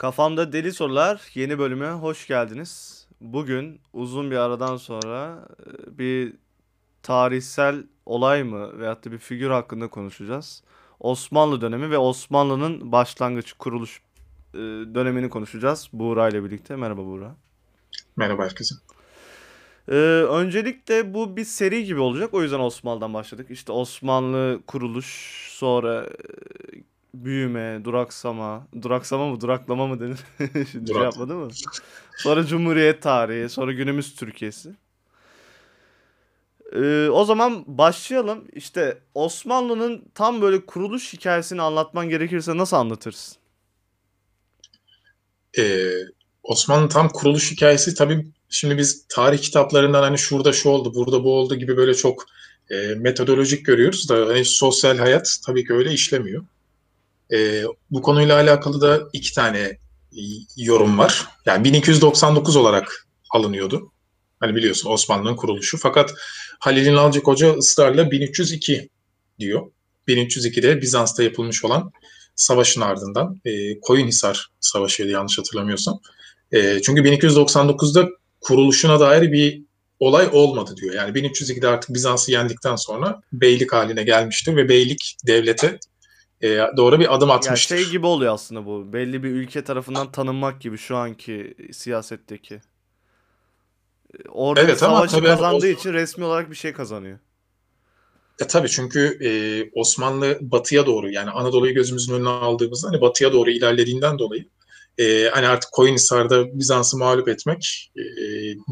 Kafamda Deli Sorular yeni bölüme hoş geldiniz. Bugün uzun bir aradan sonra e, bir tarihsel olay mı veyahut da bir figür hakkında konuşacağız. Osmanlı dönemi ve Osmanlı'nın başlangıç kuruluş e, dönemini konuşacağız Buğra ile birlikte. Merhaba Buğra. Merhaba herkese. Ee, öncelikle bu bir seri gibi olacak. O yüzden Osmanlı'dan başladık. İşte Osmanlı kuruluş, sonra e, büyüme, duraksama, duraksama mı, duraklama mı denir? Şimdi şey Durak. yapmadı mı? Sonra Cumhuriyet tarihi, sonra günümüz Türkiye'si. Ee, o zaman başlayalım. İşte Osmanlı'nın tam böyle kuruluş hikayesini anlatman gerekirse nasıl anlatırsın? Ee, Osmanlı tam kuruluş hikayesi tabii şimdi biz tarih kitaplarından hani şurada şu oldu, burada bu oldu gibi böyle çok e, metodolojik görüyoruz da hani sosyal hayat tabii ki öyle işlemiyor. Ee, bu konuyla alakalı da iki tane e, yorum var. Yani 1299 olarak alınıyordu. Hani biliyorsun Osmanlı'nın kuruluşu. Fakat Halil İnalcık Hoca ısrarla 1302 diyor. 1302'de Bizans'ta yapılmış olan savaşın ardından e, Koyunhisar Savaşı'ydı yanlış hatırlamıyorsam. E, çünkü 1299'da kuruluşuna dair bir olay olmadı diyor. Yani 1302'de artık Bizans'ı yendikten sonra beylik haline gelmiştir ve beylik devlete e, doğru bir adım Ya atmıştır. şey gibi oluyor aslında bu. Belli bir ülke tarafından tanınmak gibi şu anki siyasetteki. Ee, Orada Evet ama savaşı tabii kazandığı o- için resmi olarak bir şey kazanıyor. E tabii çünkü e, Osmanlı batıya doğru yani Anadolu'yu gözümüzün önüne aldığımızda hani batıya doğru ilerlediğinden dolayı e, hani artık Koyunhisar'da Bizans'ı mağlup etmek e,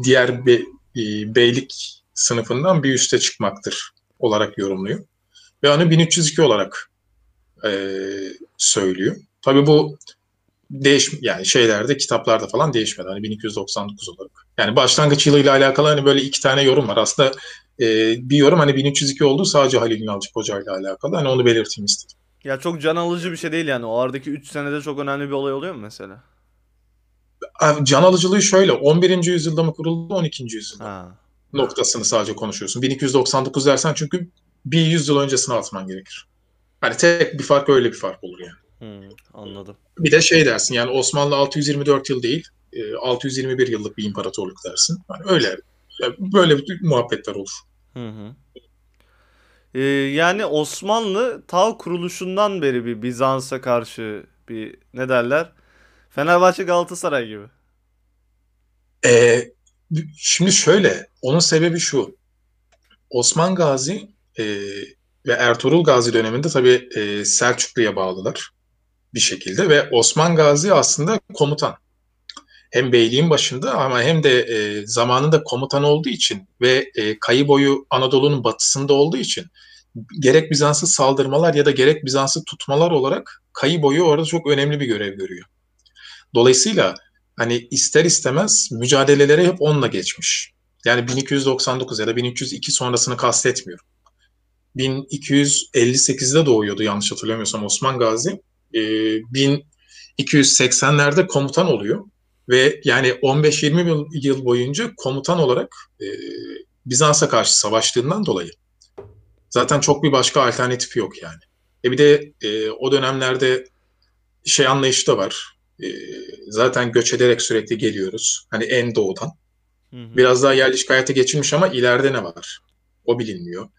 diğer be, e, beylik sınıfından bir üste çıkmaktır olarak yorumluyor. Ve onu 1302 olarak e, söylüyor. Tabii bu değiş yani şeylerde kitaplarda falan değişmedi. Hani 1299 olarak. Yani başlangıç yılıyla alakalı hani böyle iki tane yorum var. Aslında e, bir yorum hani 1302 olduğu sadece Halil İnalcık Hoca ile alakalı. Hani onu belirteyim istedim. Ya çok can alıcı bir şey değil yani. O aradaki 3 senede çok önemli bir olay oluyor mu mesela? Can alıcılığı şöyle 11. yüzyılda mı kuruldu 12. yüzyılda Ha. noktasını sadece konuşuyorsun. 1299 dersen çünkü bir yüzyıl öncesine atman gerekir. Hani tek bir fark öyle bir fark olur yani. Hmm, anladım. Bir de şey dersin yani Osmanlı 624 yıl değil e, 621 yıllık bir imparatorluk dersin. Yani öyle yani böyle bir muhabbetler olur. Hı hı. Ee, yani Osmanlı ta kuruluşundan beri bir Bizans'a karşı bir ne derler? Fenerbahçe Galatasaray gibi. Ee, şimdi şöyle, onun sebebi şu. Osman Gazi e, ve Ertuğrul Gazi döneminde tabii e, Selçuklu'ya bağlılar bir şekilde ve Osman Gazi aslında komutan. Hem beyliğin başında ama hem de e, zamanında komutan olduğu için ve e, kayı boyu Anadolu'nun batısında olduğu için gerek Bizans'ı saldırmalar ya da gerek Bizans'ı tutmalar olarak kayı boyu orada çok önemli bir görev görüyor. Dolayısıyla hani ister istemez mücadelelere hep onunla geçmiş. Yani 1299 ya da 1302 sonrasını kastetmiyorum. 1258'de doğuyordu yanlış hatırlamıyorsam Osman Gazi. Ee, 1280'lerde komutan oluyor ve yani 15-20 yıl, boyunca komutan olarak e, Bizans'a karşı savaştığından dolayı zaten çok bir başka alternatifi yok yani. E bir de e, o dönemlerde şey anlayışı da var. E, zaten göç ederek sürekli geliyoruz. Hani en doğudan. Hı hı. Biraz daha yerleşik hayata geçilmiş ama ileride ne var? O bilinmiyor.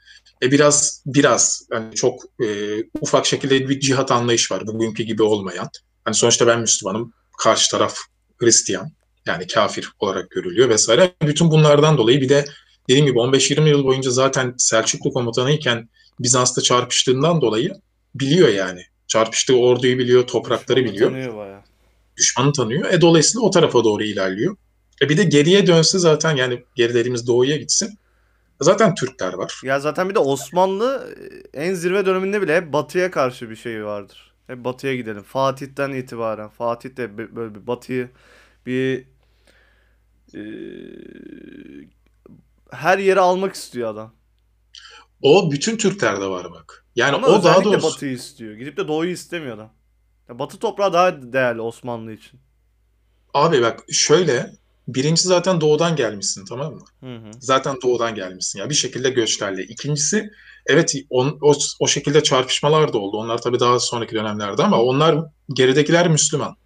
E biraz biraz yani çok e, ufak şekilde bir cihat anlayış var. Bugünkü gibi olmayan. Hani sonuçta ben Müslümanım. Karşı taraf Hristiyan. Yani kafir olarak görülüyor vesaire. Bütün bunlardan dolayı bir de dediğim gibi 15-20 yıl boyunca zaten Selçuklu komutanıyken Bizans'ta çarpıştığından dolayı biliyor yani. Çarpıştığı orduyu biliyor, toprakları biliyor Tanıyor bayağı. düşmanı tanıyor. E dolayısıyla o tarafa doğru ilerliyor. E bir de geriye dönse zaten yani geri dediğimiz doğuya gitsin. Zaten Türkler var. Ya zaten bir de Osmanlı e, en zirve döneminde bile hep batıya karşı bir şey vardır. Hep batıya gidelim. Fatih'ten itibaren. Fatih de böyle bir batıyı bir e, her yere almak istiyor adam. O bütün Türklerde var bak. Yani Ama o daha doğrusu batıyı istiyor. Gidip de doğuyu istemiyor adam. Ya batı toprağı daha değerli Osmanlı için. abi bak şöyle birincisi zaten doğudan gelmişsin tamam mı? Hı hı. Zaten doğudan gelmişsin ya bir şekilde göçlerle. İkincisi evet on, o, o şekilde çarpışmalar da oldu. Onlar tabii daha sonraki dönemlerde ama onlar geridekiler Müslüman.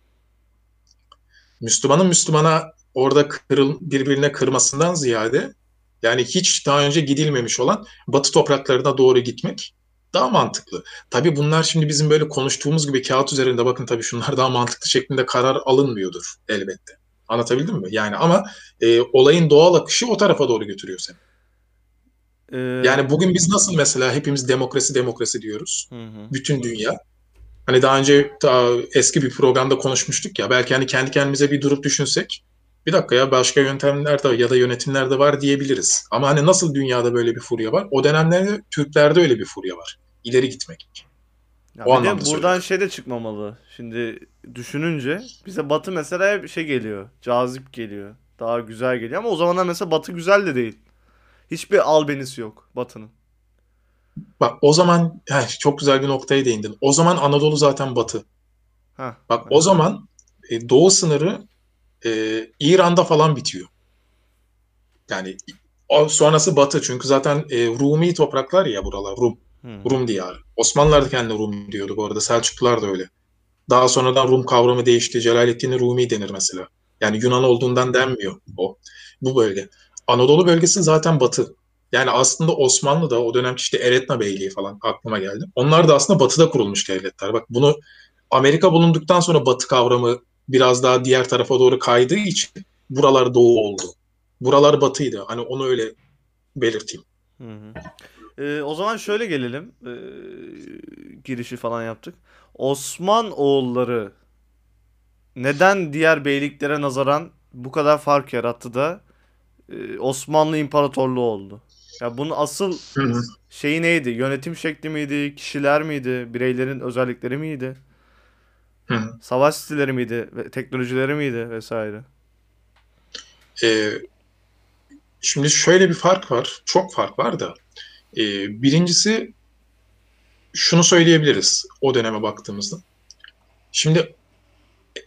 Müslümanın Müslümana orada kırıl, birbirine kırmasından ziyade yani hiç daha önce gidilmemiş olan batı topraklarına doğru gitmek daha mantıklı. Tabii bunlar şimdi bizim böyle konuştuğumuz gibi kağıt üzerinde bakın tabii şunlar daha mantıklı şeklinde karar alınmıyordur elbette. Anlatabildim mi? Yani ama e, olayın doğal akışı o tarafa doğru götürüyor seni. Ee, Yani bugün biz nasıl mesela hepimiz demokrasi demokrasi diyoruz. hı hı. Bütün dünya. Hani daha önce daha eski bir programda konuşmuştuk ya. Belki hani kendi kendimize bir durup düşünsek. Bir dakika ya başka yöntemler de ya da yönetimler de var diyebiliriz. Ama hani nasıl dünyada böyle bir furya var? O dönemlerde Türklerde öyle bir furya var. İleri gitmek. Ya O bir de buradan söylüyorum. şey de çıkmamalı. Şimdi düşününce bize Batı mesela hep şey geliyor. Cazip geliyor. Daha güzel geliyor ama o zamanlar mesela Batı güzel de değil. Hiçbir albenisi yok Batı'nın. Bak o zaman heh, çok güzel bir noktaya değindin. O zaman Anadolu zaten batı. Ha. Bak o zaman e, doğu sınırı e, İran'da falan bitiyor. Yani o sonrası batı çünkü zaten e, Rumi topraklar ya buralar Rum. Hı. Rum diyarı. Osmanlılar da kendine Rum diyordu bu arada. Selçuklular da öyle. Daha sonradan Rum kavramı değişti. Celaleddin Rumi denir mesela. Yani Yunan olduğundan denmiyor o. Bu bölge. Anadolu bölgesi zaten batı. Yani aslında Osmanlı da o dönemki işte Eretna Beyliği falan aklıma geldi. Onlar da aslında batıda kurulmuş devletler. Bak bunu Amerika bulunduktan sonra batı kavramı biraz daha diğer tarafa doğru kaydığı için buralar doğu oldu. Buralar batıydı. Hani onu öyle belirteyim. Hı hı. Ee, o zaman şöyle gelelim. Ee, girişi falan yaptık. Osman oğulları neden diğer beyliklere nazaran bu kadar fark yarattı da e, Osmanlı İmparatorluğu oldu? Ya bunun asıl şeyi neydi? Yönetim şekli miydi? Kişiler miydi? Bireylerin özellikleri miydi? Savaş stilleri miydi? Ve teknolojileri miydi? Vesaire. Ee, şimdi şöyle bir fark var. Çok fark var da. Ee, birincisi şunu söyleyebiliriz o döneme baktığımızda. Şimdi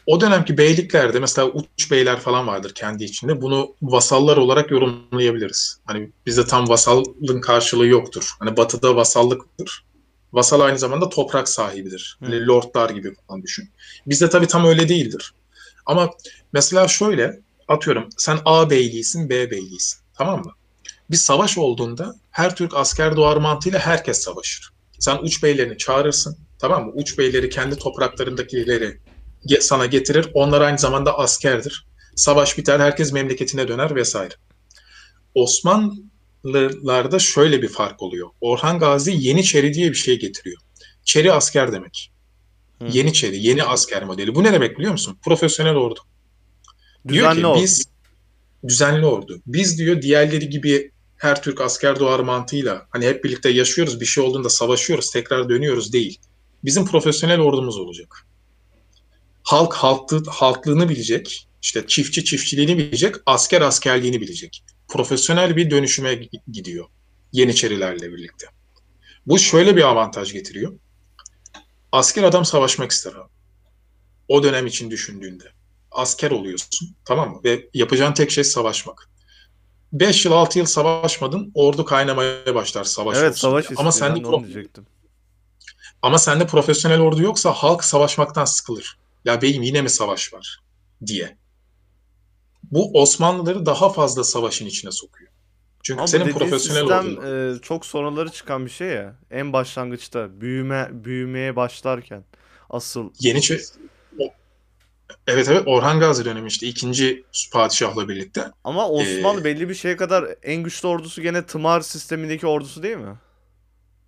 o dönemki beyliklerde mesela uç beyler falan vardır kendi içinde. Bunu vasallar olarak yorumlayabiliriz. Hani bizde tam vasallığın karşılığı yoktur. Hani batıda vasallıktır. Vasal aynı zamanda toprak sahibidir. Hani lordlar gibi falan düşün. Bizde tabii tam öyle değildir. Ama mesela şöyle atıyorum sen A beyliğisin B beyliğisin. Tamam mı? Bir savaş olduğunda her Türk asker doğar mantığıyla herkes savaşır. Sen uç beylerini çağırırsın. Tamam mı? Uç beyleri kendi topraklarındakileri sana getirir. Onlar aynı zamanda askerdir. Savaş biter, herkes memleketine döner vesaire. Osmanlılarda şöyle bir fark oluyor. Orhan Gazi Yeniçeri diye bir şey getiriyor. Çeri asker demek. Hı. Yeniçeri, yeni asker modeli. Bu ne demek biliyor musun? Profesyonel ordu. Diyor Düzenli ki oldu. biz düzenli ordu. Biz diyor diğerleri gibi her Türk asker doğar mantığıyla hani hep birlikte yaşıyoruz, bir şey olduğunda savaşıyoruz, tekrar dönüyoruz değil. Bizim profesyonel ordumuz olacak. Halk halklı, halklığını bilecek, işte çiftçi çiftçiliğini bilecek, asker askerliğini bilecek. Profesyonel bir dönüşüme gi- gidiyor Yeniçerilerle birlikte. Bu şöyle bir avantaj getiriyor. Asker adam savaşmak ister abi. O dönem için düşündüğünde. Asker oluyorsun tamam mı? Ve yapacağın tek şey savaşmak. 5 yıl 6 yıl savaşmadın ordu kaynamaya başlar savaş Evet olsun savaş istiyor. Ama sende, pro- diyecektim. ama sende profesyonel ordu yoksa halk savaşmaktan sıkılır. Ya beyim yine mi savaş var diye. Bu Osmanlıları daha fazla savaşın içine sokuyor. Çünkü Ama senin profesyonel sistem e, çok sonraları çıkan bir şey ya. En başlangıçta büyüme büyümeye başlarken asıl Yeniçeri Evet evet Orhan Gazi dönemi işte ikinci padişahla birlikte. ama Osmanlı Ee, belli bir şeye kadar en güçlü ordusu gene tımar sistemindeki ordusu değil mi?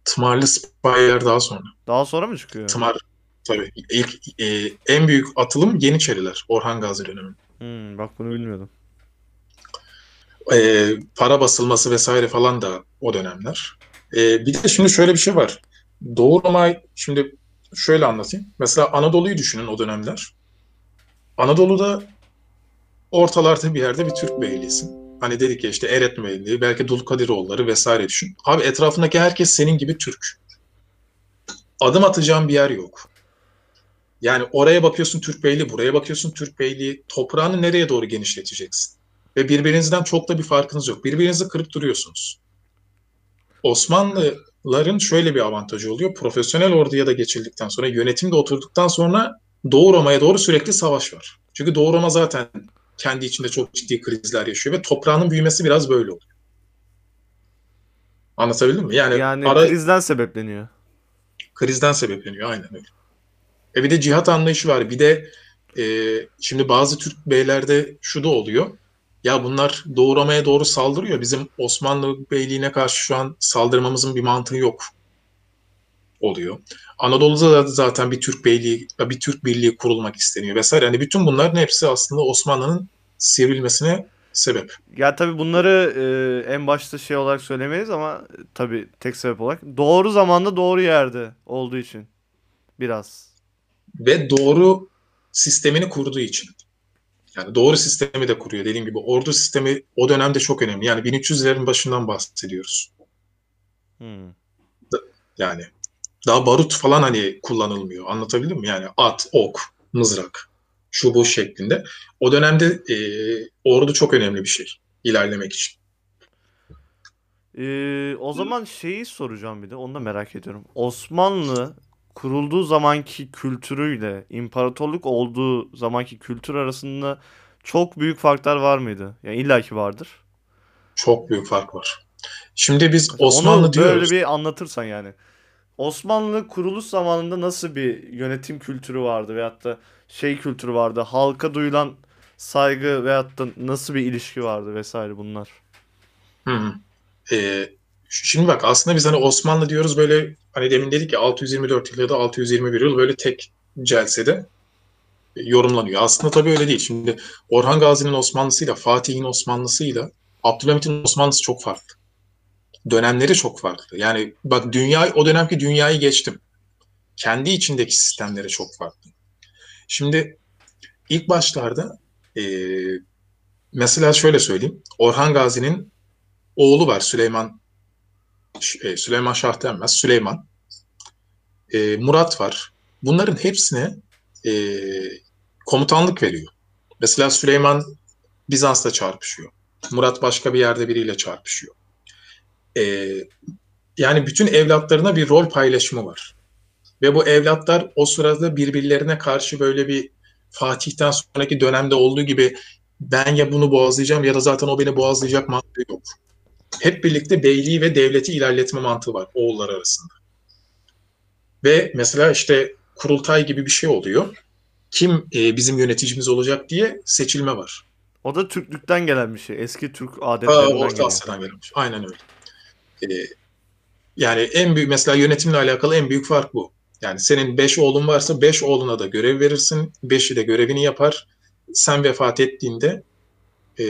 Tımarlı sipahiler daha sonra. Daha sonra mı çıkıyor? Tımar tabii ilk e, en büyük atılım Yeniçeriler Orhan Gazi dönemi. Hmm, bak bunu bilmiyordum. E, para basılması vesaire falan da o dönemler. E, bir de şimdi şöyle bir şey var. Doğu Roma şimdi şöyle anlatayım. Mesela Anadolu'yu düşünün o dönemler. Anadolu'da ortalarda bir yerde bir Türk beyliğisin. Hani dedik ya işte Eretme Beyliği, belki Dulkadiroğulları vesaire düşün. Abi etrafındaki herkes senin gibi Türk. Adım atacağın bir yer yok. Yani oraya bakıyorsun Türk Beyliği, buraya bakıyorsun Türk Beyliği. Toprağını nereye doğru genişleteceksin? Ve birbirinizden çok da bir farkınız yok. Birbirinizi kırıp duruyorsunuz. Osmanlıların şöyle bir avantajı oluyor. Profesyonel orduya da geçildikten sonra, yönetimde oturduktan sonra Doğu Roma'ya doğru sürekli savaş var. Çünkü Doğu Roma zaten kendi içinde çok ciddi krizler yaşıyor ve toprağının büyümesi biraz böyle oluyor. Anlatabildim mi? Yani, Yani ara krizden sebepleniyor. krizden sebepleniyor aynen öyle. E bir de cihat anlayışı var. Bir de e, şimdi bazı Türk beylerde şu da oluyor. Ya bunlar Doğu Roma'ya doğru saldırıyor. Bizim Osmanlı Beyliğine karşı şu an saldırmamızın bir mantığı yok oluyor. Anadolu'da da zaten bir Türk beyliği, bir Türk birliği kurulmak isteniyor vesaire. Yani bütün bunların hepsi aslında Osmanlı'nın sivrilmesine sebep. Ya tabii bunları e, en başta şey olarak söylemeyiz ama tabii tek sebep olarak doğru zamanda doğru yerde olduğu için biraz. Ve doğru sistemini kurduğu için. Yani doğru sistemi de kuruyor. Dediğim gibi ordu sistemi o dönemde çok önemli. Yani 1300'lerin başından bahsediyoruz. Hmm. Yani daha barut falan hani kullanılmıyor. Anlatabildim mi? Yani at, ok, mızrak, şu bu şeklinde. O dönemde e, ordu çok önemli bir şey ilerlemek için. Ee, o zaman şeyi soracağım bir de onu da merak ediyorum. Osmanlı kurulduğu zamanki kültürüyle imparatorluk olduğu zamanki kültür arasında çok büyük farklar var mıydı? Yani illaki vardır. Çok büyük fark var. Şimdi biz Mesela Osmanlı onu diyoruz. böyle bir anlatırsan yani. Osmanlı kuruluş zamanında nasıl bir yönetim kültürü vardı veyahut da şey kültürü vardı. Halka duyulan saygı veyahut da nasıl bir ilişki vardı vesaire bunlar. Hı. Ee, şimdi bak aslında biz hani Osmanlı diyoruz böyle hani demin dedik ya 624 yıl ya da 621 yıl böyle tek celsede yorumlanıyor. Aslında tabii öyle değil. Şimdi Orhan Gazi'nin Osmanlısıyla Fatih'in Osmanlısıyla Abdülhamit'in Osmanlısı çok farklı. Dönemleri çok farklı. Yani bak dünya o dönemki dünyayı geçtim. Kendi içindeki sistemleri çok farklı. Şimdi ilk başlarda e, mesela şöyle söyleyeyim. Orhan Gazi'nin oğlu var Süleyman e, Süleyman Şah denmez. Süleyman. E, Murat var. Bunların hepsine e, komutanlık veriyor. Mesela Süleyman Bizans'ta çarpışıyor. Murat başka bir yerde biriyle çarpışıyor. E, yani bütün evlatlarına bir rol paylaşımı var. Ve bu evlatlar o sırada birbirlerine karşı böyle bir Fatih'ten sonraki dönemde olduğu gibi ben ya bunu boğazlayacağım ya da zaten o beni boğazlayacak mantığı yok. Hep birlikte beyliği ve devleti ilerletme mantığı var oğullar arasında. Ve mesela işte kurultay gibi bir şey oluyor. Kim e, bizim yöneticimiz olacak diye seçilme var. O da Türklükten gelen bir şey. Eski Türk adetlerinden Orta geliyor. Asya'dan gelmiş. Aynen öyle. E, yani en büyük mesela yönetimle alakalı en büyük fark bu. Yani senin beş oğlun varsa beş oğluna da görev verirsin. Beşi de görevini yapar. Sen vefat ettiğinde e,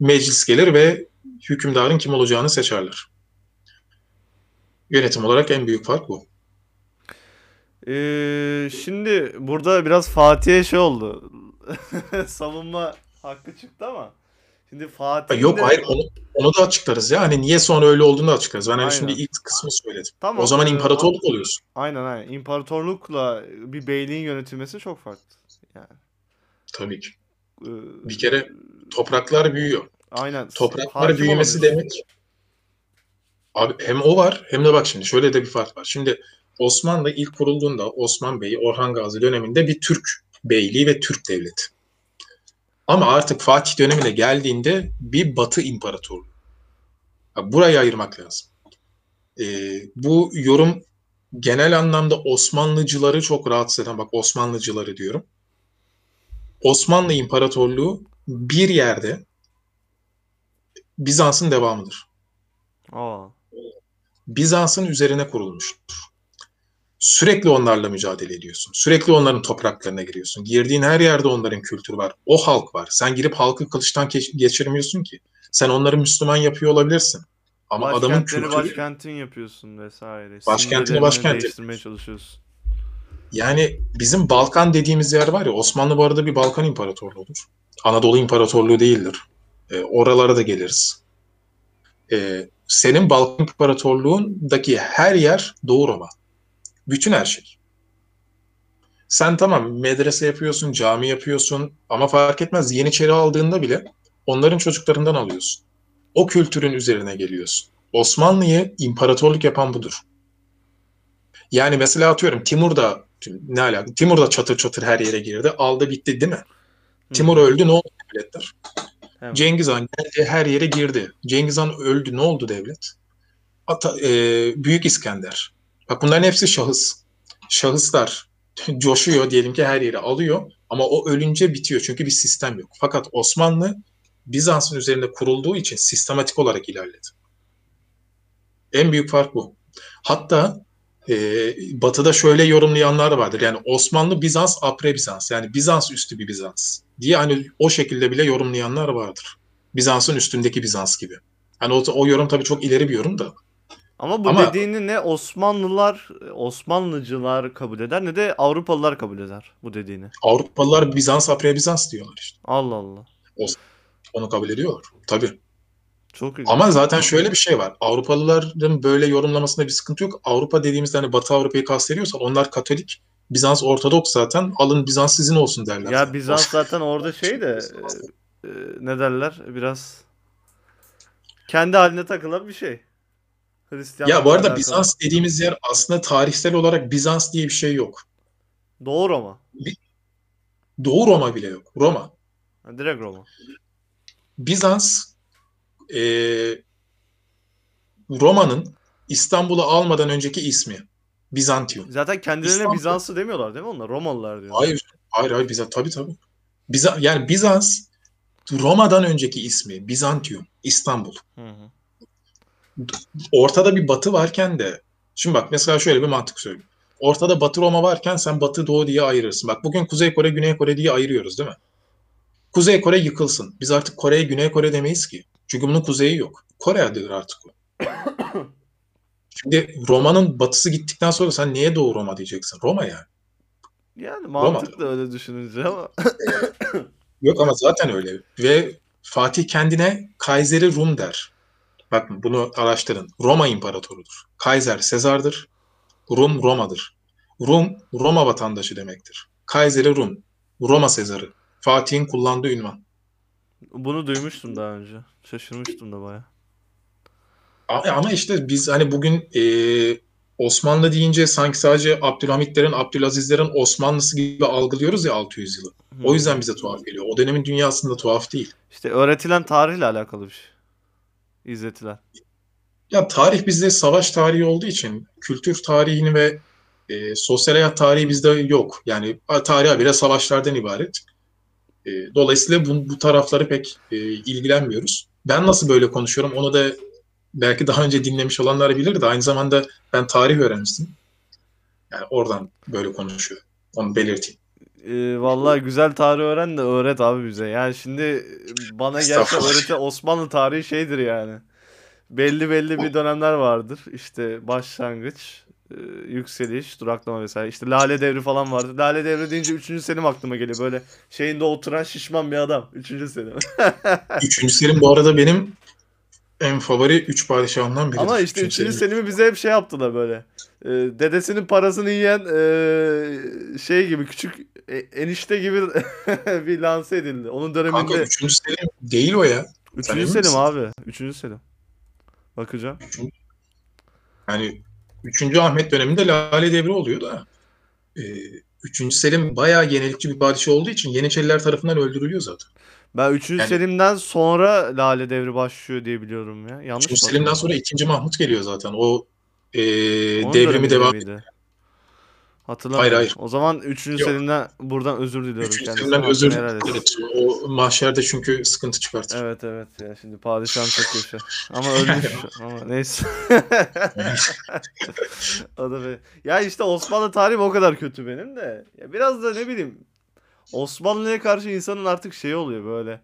meclis gelir ve hükümdarın kim olacağını seçerler. Yönetim olarak en büyük fark bu. Ee, şimdi burada biraz Fatih'e şey oldu. Savunma hakkı çıktı ama. Şimdi Fatih'in Yok de- hayır onu, onu da açıklarız ya. Hani niye sonra öyle olduğunu da açıklarız. Ben hani şimdi ilk kısmı söyledim. Tamam, o zaman e, imparatorluk oluyorsun. Aynen aynen. İmparatorlukla bir beyliğin yönetilmesi çok farklı. Yani. Tabii ki. e, Bir kere topraklar büyüyor. aynen. Topraklar hakim büyümesi demek abi hem o var hem de bak şimdi şöyle de bir fark var. Şimdi Osmanlı ilk kurulduğunda Osman Bey Orhan Gazi döneminde bir Türk beyliği ve Türk devleti. Ama artık Fatih dönemine geldiğinde bir Batı imparatorluğu. Burayı ayırmak lazım. Ee, bu yorum genel anlamda Osmanlıcıları çok rahatsız eden, bak Osmanlıcıları diyorum. Osmanlı İmparatorluğu bir yerde Bizans'ın devamıdır. Aa. Bizans'ın üzerine kurulmuştur. Sürekli onlarla mücadele ediyorsun. Sürekli onların topraklarına giriyorsun. Girdiğin her yerde onların kültürü var. O halk var. Sen girip halkı kılıçtan geçirmiyorsun ki. Sen onları Müslüman yapıyor olabilirsin. Ama adamın kültürü başkentin yapıyorsun vesaire. Başkentini başkent değiştirmeye çalışıyorsun. Yani bizim Balkan dediğimiz yer var ya Osmanlı bu arada bir Balkan imparatorluğudur. Anadolu İmparatorluğu değildir. E, oralara da geliriz. E, senin Balkan İmparatorluğundaki her yer Doğu Roma. Bütün her şey. Sen tamam medrese yapıyorsun, cami yapıyorsun ama fark etmez Yeniçeri aldığında bile onların çocuklarından alıyorsun. O kültürün üzerine geliyorsun. Osmanlı'yı imparatorluk yapan budur. Yani mesela atıyorum Timur da ne alaka? Timur da çatır çatır her yere girdi. Aldı bitti değil mi? Hı. Timur öldü ne oldu devletler? Hemen. Cengiz Han geldi her yere girdi. Cengiz Han öldü ne oldu devlet? Ata, e, Büyük İskender. Bak bunların hepsi şahıs. Şahıslar coşuyor diyelim ki her yere alıyor ama o ölünce bitiyor çünkü bir sistem yok. Fakat Osmanlı Bizans'ın üzerinde kurulduğu için sistematik olarak ilerledi. En büyük fark bu. Hatta e, Batı'da şöyle yorumlayanlar vardır. Yani Osmanlı Bizans apre Bizans yani Bizans üstü bir Bizans diye hani o şekilde bile yorumlayanlar vardır. Bizans'ın üstündeki Bizans gibi. Hani o, o yorum tabii çok ileri bir yorum da. Ama bu Ama- dediğini ne Osmanlılar, Osmanlıcılar kabul eder ne de Avrupalılar kabul eder bu dediğini. Avrupalılar Bizans apre Bizans diyorlar işte. Allah Allah. Onu kabul ediyorlar. Tabii. Çok ilginç. Ama zaten şöyle bir şey var. Avrupalıların böyle yorumlamasında bir sıkıntı yok. Avrupa dediğimizde hani Batı Avrupa'yı kastediyorsan onlar Katolik. Bizans Ortodoks zaten. Alın Bizans sizin olsun derler. Ya Bizans zaten orada şey de e, e, ne derler biraz kendi haline takılan bir şey. Hristiyan Ya bu arada Bizans dediğimiz yer aslında tarihsel olarak Bizans diye bir şey yok. Doğu Roma. Doğu Roma bile yok. Roma. Ha, direkt Roma. Bizans e, Roma'nın İstanbul'u almadan önceki ismi. Bizantium. Zaten kendilerine İstanbul. Bizanslı demiyorlar değil mi onlar? Romalılar diyor. Hayır, hayır, hayır Bizans tabii tabii. Biza, yani Bizans Roma'dan önceki ismi Bizantium, İstanbul. Hı hı. Ortada bir batı varken de şimdi bak mesela şöyle bir mantık söyleyeyim. Ortada Batı Roma varken sen Batı Doğu diye ayırırsın. Bak bugün Kuzey Kore, Güney Kore diye ayırıyoruz değil mi? Kuzey Kore yıkılsın. Biz artık Kore'ye Güney Kore demeyiz ki. Çünkü bunun kuzeyi yok. Kore adıdır artık o. Şimdi Roma'nın batısı gittikten sonra sen niye Doğu Roma diyeceksin? Roma yani. Yani mantıklı öyle düşününce ama Yok ama zaten öyle. Ve Fatih kendine Kayseri Rum der. Bakın bunu araştırın. Roma İmparatorudur. Kaiser Sezar'dır. Rum Roma'dır. Rum Roma vatandaşı demektir. Kayseri Rum. Roma Sezarı. Fatih'in kullandığı ünvan. bunu duymuştum daha önce. Şaşırmıştım da baya. A- Ama işte biz hani bugün e, Osmanlı deyince sanki sadece Abdülhamitlerin, Abdülazizlerin Osmanlısı gibi algılıyoruz ya 600 yılı. O yüzden bize tuhaf geliyor. O dönemin dünyasında tuhaf değil. İşte öğretilen tarihle alakalı bir şey. İzzetilen. Ya tarih bizde savaş tarihi olduğu için kültür tarihini ve e, sosyal hayat tarihi bizde yok. Yani tarih bile savaşlardan ibaret. E, dolayısıyla bu, bu tarafları pek e, ilgilenmiyoruz. Ben nasıl böyle konuşuyorum onu da belki daha önce dinlemiş olanlar bilir de aynı zamanda ben tarih öğrencisiyim. Yani oradan böyle konuşuyor. Onu belirteyim. Ee, vallahi güzel tarih öğren de öğret abi bize. Yani şimdi bana gelse öğrete Osmanlı tarihi şeydir yani. Belli belli bir dönemler vardır. İşte başlangıç, e, yükseliş, duraklama vesaire. İşte Lale Devri falan vardı. Lale Devri deyince 3. Selim aklıma geliyor. Böyle şeyinde oturan şişman bir adam. 3. Selim. Üçüncü Selim bu arada benim en favori üç padişahımdan biridir. Ama işte Üçüncü 3. Selim. Selim'i bize hep şey yaptılar böyle. Ee, dedesinin parasını yiyen ee, şey gibi küçük e, enişte gibi bir lanse edildi. Onun Kanka döneminde üçüncü Selim değil o ya. Sen Üçüncü emin Selim misin? abi. Üçüncü Selim. Bakacağım. Yani 3. Ahmet döneminde Lale Devri oluyor da e, 3. Selim bayağı yenilikçi bir padişah olduğu için Yeniçeriler tarafından öldürülüyor zaten. Ben 3. Yani- Selim'den sonra Lale Devri başlıyor diye biliyorum ya. Yanlış 3. mı Selim'den sonra 2. Mahmut geliyor zaten. O e, Onun devrimi devam miydi? Hatırlamıyorum. Hayır, hayır. O zaman 3. Yok. Selim'den buradan özür diliyorum. 3. kendisine. Selim'den özür evet, O mahşerde çünkü sıkıntı çıkartır. Evet evet ya şimdi padişahım çok yaşa. Ama ölmüş. Ama neyse. o da be. Ya işte Osmanlı tarihim o kadar kötü benim de. Ya biraz da ne bileyim Osmanlı'ya karşı insanın artık şey oluyor böyle.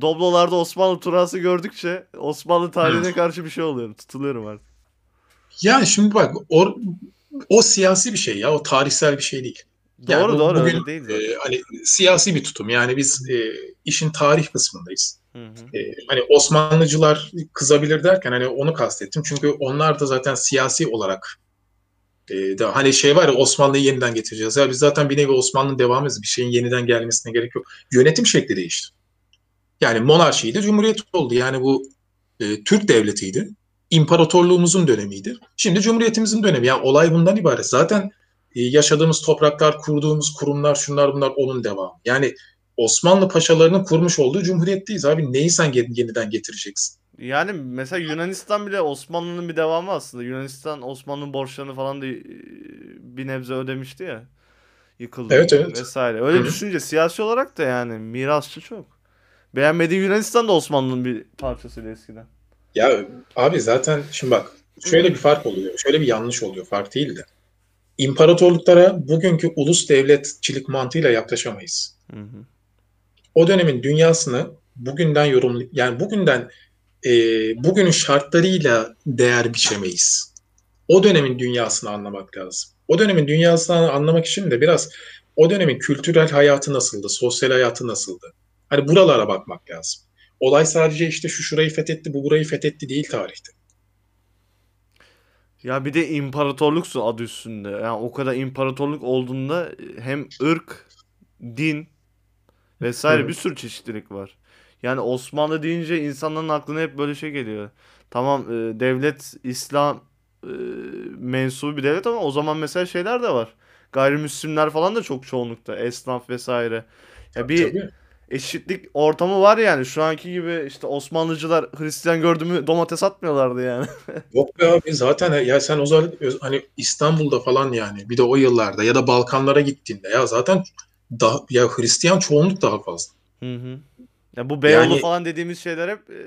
Doblolarda Osmanlı turası gördükçe Osmanlı tarihine karşı bir şey oluyorum. Tutuluyorum artık. Yani şimdi bak o, o siyasi bir şey ya. O tarihsel bir şey değil. Yani Doğru bu- doğru bugün, öyle değil zaten. E, hani siyasi bir tutum. Yani biz e, işin tarih kısmındayız. Hı hı. E, hani Osmanlıcılar kızabilir derken hani onu kastettim. Çünkü onlar da zaten siyasi olarak e, da hani şey var ya Osmanlı'yı yeniden getireceğiz. Ya biz zaten bir nevi Osmanlı'nın devamıyız. Bir şeyin yeniden gelmesine gerek yok. Yönetim şekli değişti. Yani monarşiydi, cumhuriyet oldu. Yani bu e, Türk devletiydi. İmparatorluğumuzun dönemiydi. Şimdi cumhuriyetimizin dönemi. Yani olay bundan ibaret. Zaten e, yaşadığımız topraklar, kurduğumuz kurumlar, şunlar bunlar onun devamı. Yani Osmanlı paşalarının kurmuş olduğu cumhuriyetteyiz abi. Neyi sen yeniden getireceksin? Yani mesela Yunanistan bile Osmanlı'nın bir devamı aslında. Yunanistan Osmanlı'nın borçlarını falan da e, bir nebze ödemişti ya. Yıkıldı Evet evet. vesaire. Öyle Hı düşünce siyasi olarak da yani mirasçı çok. Beğenmediği Yunanistan da Osmanlı'nın bir parçasıydı eskiden. Ya abi zaten şimdi bak şöyle bir fark oluyor. Şöyle bir yanlış oluyor. Fark değil de. İmparatorluklara bugünkü ulus devletçilik mantığıyla yaklaşamayız. Hı hı. O dönemin dünyasını bugünden yorum yani bugünden e, bugünün şartlarıyla değer biçemeyiz. O dönemin dünyasını anlamak lazım. O dönemin dünyasını anlamak için de biraz o dönemin kültürel hayatı nasıldı, sosyal hayatı nasıldı? Hani buralara bakmak lazım. Olay sadece işte şu şurayı fethetti, bu burayı fethetti değil tarihte. Ya bir de imparatorluksun adı üstünde. Yani o kadar imparatorluk olduğunda hem ırk, din vesaire Hı. bir sürü çeşitlilik var. Yani Osmanlı deyince insanların aklına hep böyle şey geliyor. Tamam e, devlet İslam e, mensubu bir devlet ama o zaman mesela şeyler de var. Gayrimüslimler falan da çok çoğunlukta. Esnaf vesaire. Ya bir Tabii. Eşitlik ortamı var yani. Şu anki gibi işte Osmanlıcılar Hristiyan gördü mü domates atmıyorlardı yani. Yok be abi zaten ya sen o zaman hani İstanbul'da falan yani bir de o yıllarda ya da Balkanlara gittiğinde ya zaten daha, ya Hristiyan çoğunluk daha fazla. Hı hı. Ya bu Beyoğlu Yani- falan dediğimiz şeyler hep e,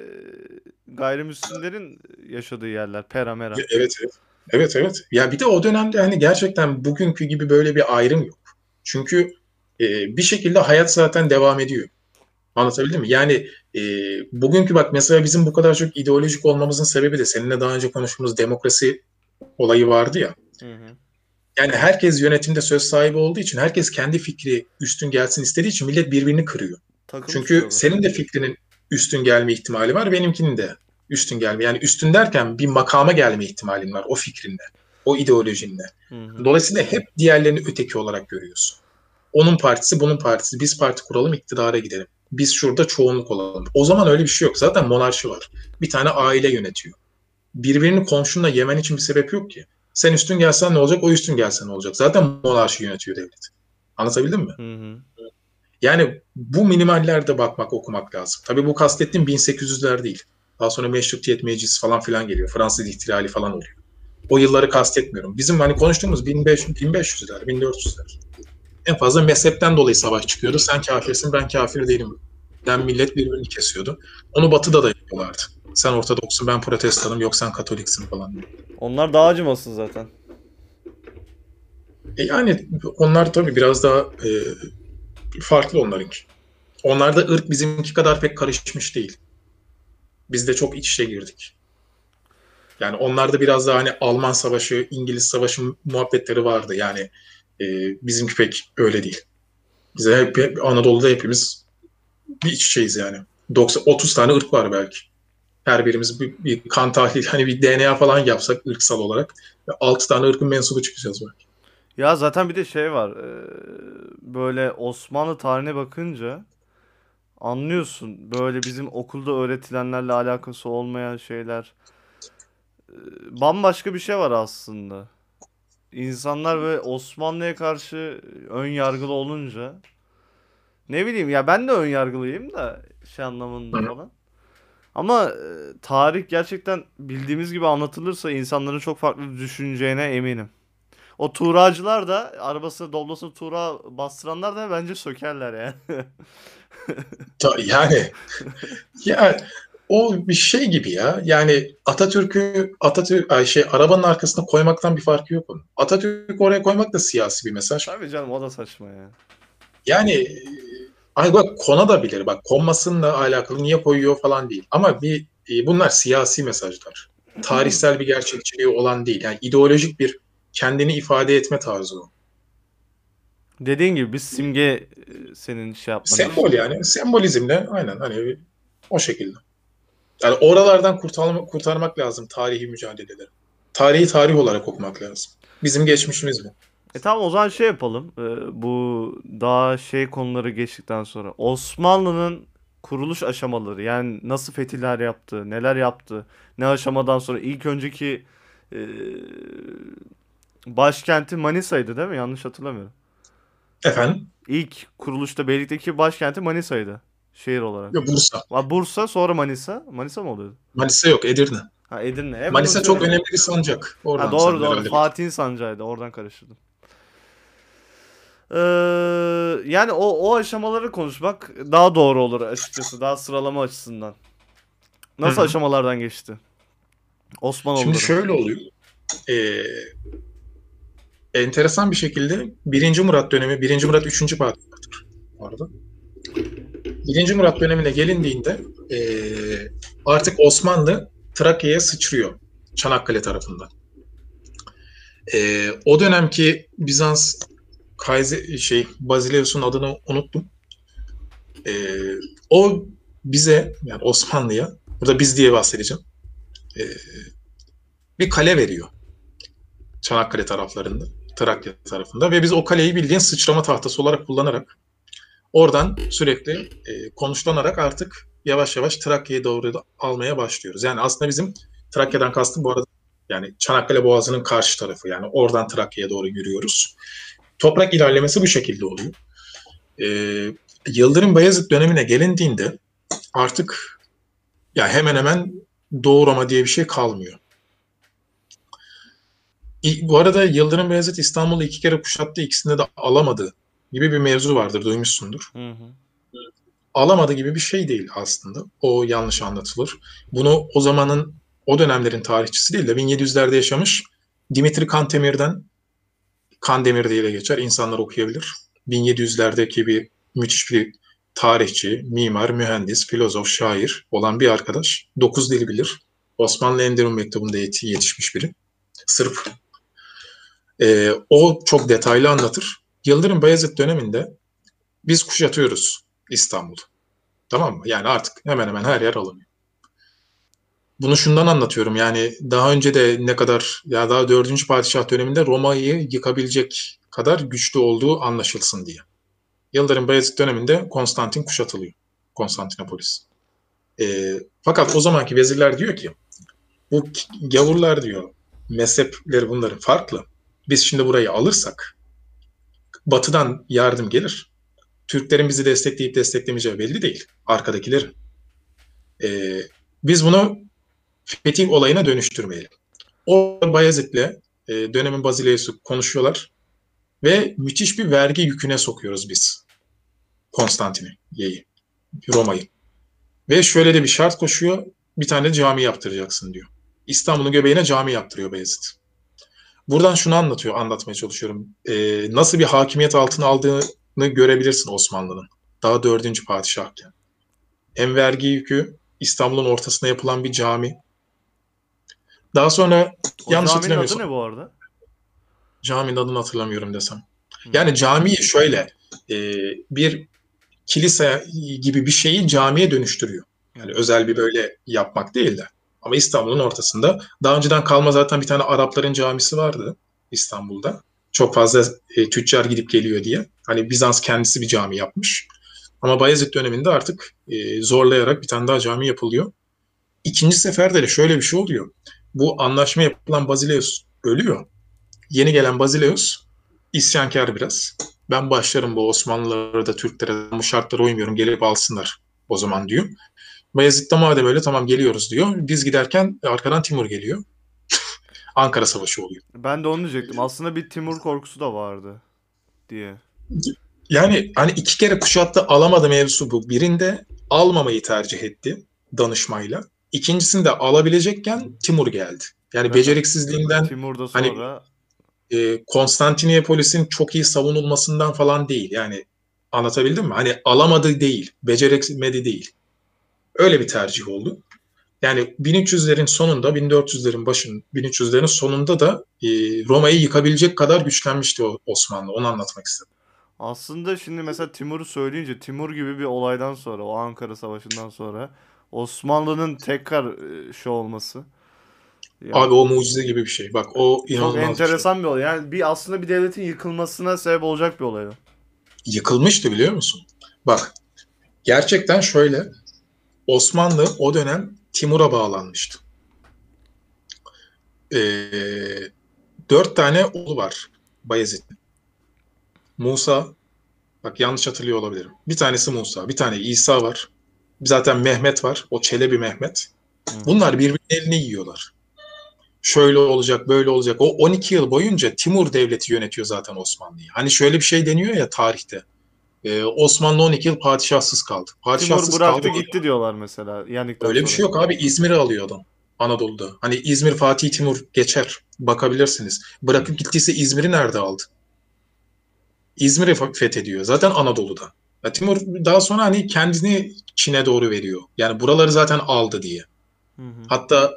gayrimüslimlerin yaşadığı yerler. Pera mera. Evet evet. Evet evet. Ya bir de o dönemde hani gerçekten bugünkü gibi böyle bir ayrım yok. Çünkü e, bir şekilde hayat zaten devam ediyor. Anlatabildim mi? Yani e, bugünkü bak mesela bizim bu kadar çok ideolojik olmamızın sebebi de seninle daha önce konuştuğumuz demokrasi olayı vardı ya. Hı hı. Yani herkes yönetimde söz sahibi olduğu için herkes kendi fikri üstün gelsin istediği için millet birbirini kırıyor. Takım Çünkü tutuyorlar. senin de fikrinin üstün gelme ihtimali var, benimkinin de üstün gelme. Yani üstün derken bir makama gelme ihtimalin var o fikrinle, o ideolojinle. Hı hı. Dolayısıyla hep diğerlerini öteki olarak görüyorsun. Onun partisi, bunun partisi. Biz parti kuralım, iktidara gidelim. Biz şurada çoğunluk olalım. O zaman öyle bir şey yok. Zaten monarşi var. Bir tane aile yönetiyor. Birbirini komşunla yemen için bir sebep yok ki. Sen üstün gelsen ne olacak, o üstün gelse ne olacak? Zaten monarşi yönetiyor devlet. Anlatabildim mi? Hı hı. Yani bu minimallerde bakmak, okumak lazım. Tabii bu kastettiğim 1800'ler değil. Daha sonra Meşrutiyet Meclisi falan filan geliyor. Fransız ihtilali falan oluyor. O yılları kastetmiyorum. Bizim hani konuştuğumuz 1500, 1500'ler, 1400'ler. En fazla mezhepten dolayı savaş çıkıyordu. Sen kafirsin, ben kafir değilim. Den millet birbirini kesiyordu. Onu batıda da yapıyorlardı. Sen Ortodoksun, ben Protestanım, yok sen Katoliksin falan. Onlar daha acımasız zaten. E yani onlar tabii biraz daha e, farklı onlarınki. Onlarda ırk bizimki kadar pek karışmış değil. Biz de çok iç içe girdik. Yani onlarda biraz daha hani Alman Savaşı, İngiliz Savaşı muhabbetleri vardı. Yani e, bizimki pek öyle değil. Bize hep, Anadolu'da hepimiz bir iç içeyiz yani. 90, 30 tane ırk var belki. Her birimiz bir, bir kan tahlili, hani bir DNA falan yapsak ırksal olarak 6 tane ırkın mensubu çıkacağız belki. Ya zaten bir de şey var. e, böyle Osmanlı tarihine bakınca anlıyorsun. Böyle bizim okulda öğretilenlerle alakası olmayan şeyler. e, bambaşka bir şey var aslında. İnsanlar böyle Osmanlı'ya karşı ön yargılı olunca ne bileyim ya ben de ön yargılıyım da şey anlamında Hı. falan. Ama e, tarih gerçekten bildiğimiz gibi anlatılırsa insanların çok farklı düşüneceğine eminim. O Tuğracılar da arabasına doblasına Tuğra bastıranlar da bence sökerler yani. Yani ya o bir şey gibi ya. Yani Atatürk'ü Atatürk şey arabanın arkasına koymaktan bir farkı yok onun. Atatürk'ü oraya koymak da siyasi bir mesaj. Tabii canım o da saçma ya. Yani ay bak kona da bilir. Bak konmasınla alakalı niye koyuyor falan değil. Ama bir e, bunlar siyasi mesajlar. Tarihsel bir gerçekçiliği olan değil. Yani ideolojik bir kendini ifade etme tarzı o. Dediğin gibi biz simge e, senin şey yapmanı Sembol yani. Sembolizmle aynen hani o şekilde. Yani oralardan kurtarmak, kurtarmak lazım tarihi mücadeleleri. Tarihi tarih olarak okumak lazım. Bizim geçmişimiz bu. E tamam o zaman şey yapalım. Ee, bu daha şey konuları geçtikten sonra Osmanlı'nın kuruluş aşamaları yani nasıl fetihler yaptı, neler yaptı, ne aşamadan sonra ilk önceki e, Başkenti Manisa'ydı değil mi? Yanlış hatırlamıyorum. Efendim? İlk kuruluşta Beylik'teki başkenti Manisa'ydı. Şehir olarak. Yok, Bursa. Ha, Bursa sonra Manisa. Manisa mı oluyordu? Manisa yok, Edirne. Ha Edirne. Evet, Manisa çok önemli bir sancak. Oradan Ha, doğru doğru. Fatih'in sancağıydı. Oradan karıştırdım. Ee, yani o o aşamaları konuşmak daha doğru olur açıkçası. Daha sıralama açısından. Nasıl Hı hı. aşamalardan geçti? Osmanoğulları. Şimdi şöyle oluyor. Ee, enteresan bir şekilde 1. Murat dönemi, 1. Murat 3. padişahtır bu arada. 1. Murat dönemine gelindiğinde ee, artık Osmanlı Trakya'ya sıçrıyor Çanakkale tarafından. Ee, o dönemki Bizans Kaiser şey Bazileus'un adını unuttum. Ee, o bize yani Osmanlı'ya burada biz diye bahsedeceğim. Ee, bir kale veriyor. Çanakkale taraflarında, Trakya tarafında ve biz o kaleyi bildiğin sıçrama tahtası olarak kullanarak oradan sürekli e, konuşlanarak artık yavaş yavaş Trakya'ya doğru almaya başlıyoruz. Yani aslında bizim Trakya'dan kastım bu arada yani Çanakkale Boğazı'nın karşı tarafı yani oradan Trakya'ya doğru yürüyoruz. Toprak ilerlemesi bu şekilde oluyor. Ee, Yıldırım Bayezid dönemine gelindiğinde artık ya hemen hemen Doğu Roma diye bir şey kalmıyor. Bu arada Yıldırım Beyazıt İstanbul'u iki kere kuşattı, ikisinde de alamadı gibi bir mevzu vardır, duymuşsundur. Hı hı. Alamadı gibi bir şey değil aslında. O yanlış anlatılır. Bunu o zamanın, o dönemlerin tarihçisi değil de 1700'lerde yaşamış Dimitri Kantemir'den, Kandemir diye geçer, insanlar okuyabilir. 1700'lerdeki bir müthiş bir tarihçi, mimar, mühendis, filozof, şair olan bir arkadaş. Dokuz dil bilir. Osmanlı Enderun Mektubu'nda yet- yetişmiş biri. Sırp. Ee, o çok detaylı anlatır. Yıldırım Bayezid döneminde biz kuşatıyoruz İstanbul'u. Tamam mı? Yani artık hemen hemen her yer alınıyor. Bunu şundan anlatıyorum. Yani daha önce de ne kadar ya daha 4. padişah döneminde Roma'yı yıkabilecek kadar güçlü olduğu anlaşılsın diye. Yıldırım Bayezid döneminde Konstantin kuşatılıyor. Konstantinopolis. Ee, fakat o zamanki vezirler diyor ki bu gavurlar diyor mezhepleri bunların farklı. Biz şimdi burayı alırsak batıdan yardım gelir. Türklerin bizi destekleyip desteklemeyeceği belli değil. Arkadakilerin. Ee, biz bunu fetih olayına dönüştürmeyelim. O Bayezid'le e, dönemin Bazileus'u konuşuyorlar ve müthiş bir vergi yüküne sokuyoruz biz Konstantin'i, Roma'yı. Ve şöyle de bir şart koşuyor, bir tane cami yaptıracaksın diyor. İstanbul'un göbeğine cami yaptırıyor Bayezid. Buradan şunu anlatıyor, anlatmaya çalışıyorum. Ee, nasıl bir hakimiyet altına aldığını görebilirsin Osmanlı'nın. Daha dördüncü padişahken. Hem vergi yükü, İstanbul'un ortasına yapılan bir cami. Daha sonra O Yanlış caminin adı ne bu arada? caminin adını hatırlamıyorum desem. Hı. Yani camiyi şöyle e, bir kilise gibi bir şeyi camiye dönüştürüyor. Yani özel bir böyle yapmak değil de. Ama İstanbul'un ortasında daha önceden kalma zaten bir tane Arapların camisi vardı İstanbul'da. Çok fazla e, tüccar gidip geliyor diye. Hani Bizans kendisi bir cami yapmış. Ama Bayezid döneminde artık e, zorlayarak bir tane daha cami yapılıyor. İkinci seferde de şöyle bir şey oluyor. Bu anlaşma yapılan Bazileus ölüyor. Yeni gelen Bazileus isyankar biraz. Ben başlarım bu Osmanlılara da Türklere bu şartlara uymuyorum gelip alsınlar o zaman diyor. Bayezid de madem öyle tamam geliyoruz diyor. Biz giderken arkadan Timur geliyor. Ankara Savaşı oluyor. Ben de onu diyecektim. Aslında bir Timur korkusu da vardı diye. Yani hani iki kere kuşattı alamadı mevzusu bu. Birinde almamayı tercih etti danışmayla. İkincisinde alabilecekken Timur geldi. Yani Evet. beceriksizliğinden Timur da hani- sonra e, Konstantinopolis'in çok iyi savunulmasından falan değil. Yani anlatabildim mi? Hani alamadı değil, beceremedi değil. Öyle bir tercih oldu. Yani 1300'lerin sonunda, 1400'lerin başın, 1300'lerin sonunda da e, Roma'yı yıkabilecek kadar güçlenmişti Osmanlı. Onu anlatmak istedim. aslında şimdi mesela Timur'u söyleyince Timur gibi bir olaydan sonra o Ankara Savaşı'ndan sonra Osmanlı'nın tekrar şey olması. Yani Abi o mucize gibi bir şey. Bak o çok inanılmaz bir şey. enteresan bir olay. Yani bir aslında bir devletin yıkılmasına sebep olacak bir olay. Yıkılmıştı biliyor musun? Bak gerçekten şöyle Osmanlı o dönem Timur'a bağlanmıştı. Ee, dört tane oğlu var Bayezid'in. Musa, bak yanlış hatırlıyor olabilirim. Bir tanesi Musa, bir tane İsa var. Zaten Mehmet var, o Çelebi Mehmet. Bunlar birbirinin elini yiyorlar. Şöyle olacak, böyle olacak. O 12 yıl boyunca Timur devleti yönetiyor zaten Osmanlı'yı. Hani şöyle bir şey deniyor ya tarihte. Ee, Osmanlı 12 yıl padişahsız kaldı. Padişahsız Timur bıraktı kaldı. gitti diyorlar mesela. Yendikten Öyle bir sonra. şey yok abi. İzmir'i alıyor adam. Anadolu'da. Hani İzmir Fatih Timur geçer. Bakabilirsiniz. Bırakıp gittiyse İzmir'i nerede aldı? İzmir'i fe- fethediyor. Zaten Anadolu'da. Ya Timur daha sonra hani kendini Çin'e doğru veriyor. Yani buraları zaten aldı diye. Hı hı. Hatta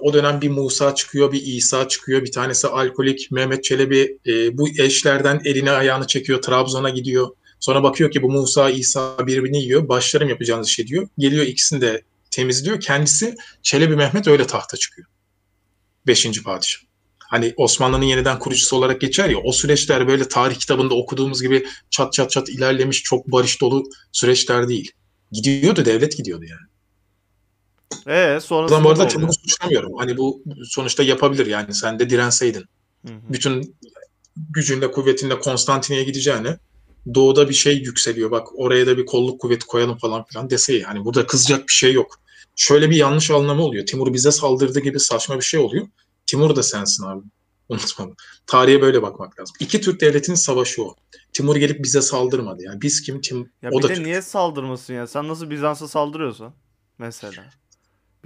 o dönem bir Musa çıkıyor, bir İsa çıkıyor. Bir tanesi alkolik. Mehmet Çelebi e, bu eşlerden elini ayağını çekiyor. Trabzon'a gidiyor. Sonra bakıyor ki bu Musa, İsa birbirini yiyor. Başlarım yapacağınız şey diyor. Geliyor ikisini de temizliyor. Kendisi Çelebi Mehmet öyle tahta çıkıyor. Beşinci padişah. Hani Osmanlı'nın yeniden kurucusu olarak geçer ya o süreçler böyle tarih kitabında okuduğumuz gibi çat çat çat ilerlemiş çok barış dolu süreçler değil. Gidiyordu devlet gidiyordu yani. Ee sonrasında bu arada? Timur'u suçlamıyorum. Hani bu sonuçta yapabilir yani sen de direnseydin. Hı hı. Bütün gücünle kuvvetinle Konstantin'e gideceğine doğuda bir şey yükseliyor. Bak oraya da bir kolluk kuvveti koyalım falan filan dese ya. Hani burada kızacak bir şey yok. Şöyle bir yanlış anlama oluyor. Timur bize saldırdı gibi saçma bir şey oluyor. Timur da sensin abi. Unutma. Tarihe böyle bakmak lazım. İki Türk devletinin savaşı o. Timur gelip bize saldırmadı. Yani biz kim? Tim Ya o bir da de Türk. niye saldırmasın ya? Sen nasıl Bizans'a saldırıyorsan mesela.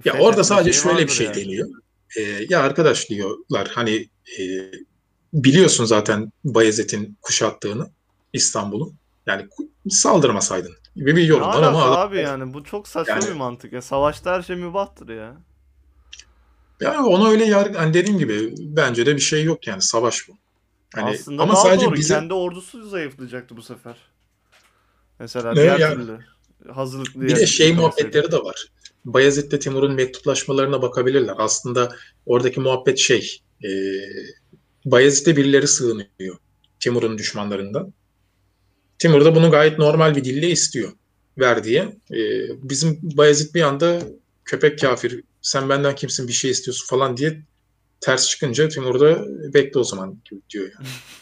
Bir Ya orada sadece şöyle bir şey yani. deniyor. Ee, ya arkadaş diyorlar hani e, biliyorsun zaten Bayezid'in kuşattığını İstanbul'u. Yani saldırmasaydın gibi bir Ne yorum var ama alaka adam, abi yani bu çok saçma Yani- bir mantık ya. Savaşta her şey mübahtır ya. ya ona öyle yar hani dediğim gibi bence de bir şey yok yani savaş bu. Hani Aslında ama daha sadece doğru. bize Kendi ordusu zayıflayacaktı bu sefer. Mesela Ne diğer ya? türlü. Hazırlıklı bir de şey muhabbetleri de var. Bayezid'le Timur'un mektuplaşmalarına bakabilirler. Aslında oradaki muhabbet şey e, Bayezid'e birileri sığınıyor Timur'un düşmanlarından. Timur da bunu gayet normal bir dille istiyor. Ver diye. E, bizim Bayezid bir anda köpek kafir sen benden kimsin bir şey istiyorsun falan diye ters çıkınca Timur da bekle o zaman diyor. Yani.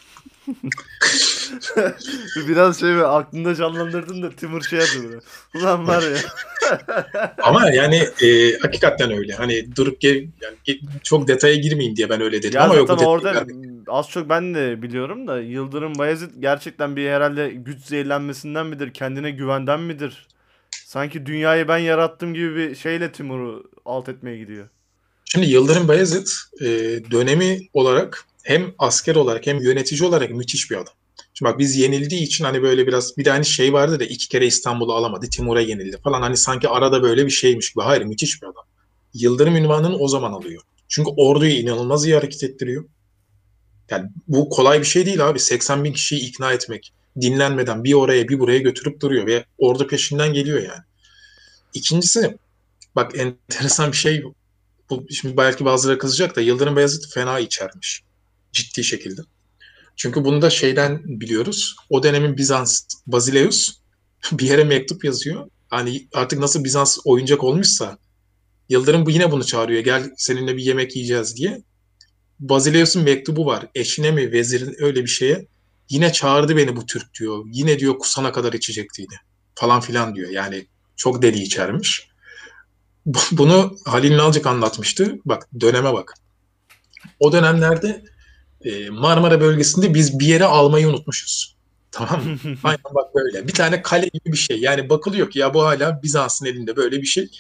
Biraz şey böyle aklında canlandırdın da Timur şey yapıyor. Ulan var ya. Ama yani e, hakikaten öyle. Hani durup ge- yani çok detaya girmeyeyim diye ben öyle dedim Ya ama yok zaten orada vermek- az çok ben de biliyorum da Yıldırım Bayezid gerçekten bir herhalde güç zehirlenmesinden midir? Kendine güvenden midir? Sanki dünyayı ben yarattım gibi bir şeyle Timur'u alt etmeye gidiyor. Şimdi Yıldırım Bayezid e, dönemi olarak hem asker olarak hem yönetici olarak müthiş bir adam. Şimdi bak biz yenildiği için hani böyle biraz bir de hani şey vardı da iki kere İstanbul'u alamadı. Timur'a yenildi falan. Hani sanki arada böyle bir şeymiş gibi. Hayır müthiş bir adam. Yıldırım ünvanını o zaman alıyor. Çünkü orduyu inanılmaz iyi hareket ettiriyor. Yani bu kolay bir şey değil abi. 80 bin kişiyi ikna etmek. Dinlenmeden bir oraya bir buraya götürüp duruyor ve ordu peşinden geliyor yani. İkincisi bak enteresan bir şey bu şimdi belki bazıları kızacak da Yıldırım Beyazıt fena içermiş. Ciddi şekilde. Çünkü bunu da şeyden biliyoruz. O dönemin Bizans Basileus bir yere mektup yazıyor. Hani artık nasıl Bizans oyuncak olmuşsa Yıldırım bu yine bunu çağırıyor. Gel seninle bir yemek yiyeceğiz diye. Basileus'un mektubu var. Eşine mi vezirin öyle bir şeye. Yine çağırdı beni bu Türk diyor. Yine diyor kusana kadar içecektiydi. Falan filan diyor. Yani çok deli içermiş. Bu- Bunu Halil Nalcık anlatmıştı. Bak döneme bak. O dönemlerde e, Marmara bölgesinde biz bir yere almayı unutmuşuz. Tamam mı? Aynen bak böyle. Bir tane kale gibi bir şey. Yani bakılıyor ki ya bu hala Bizans'ın elinde böyle bir şey.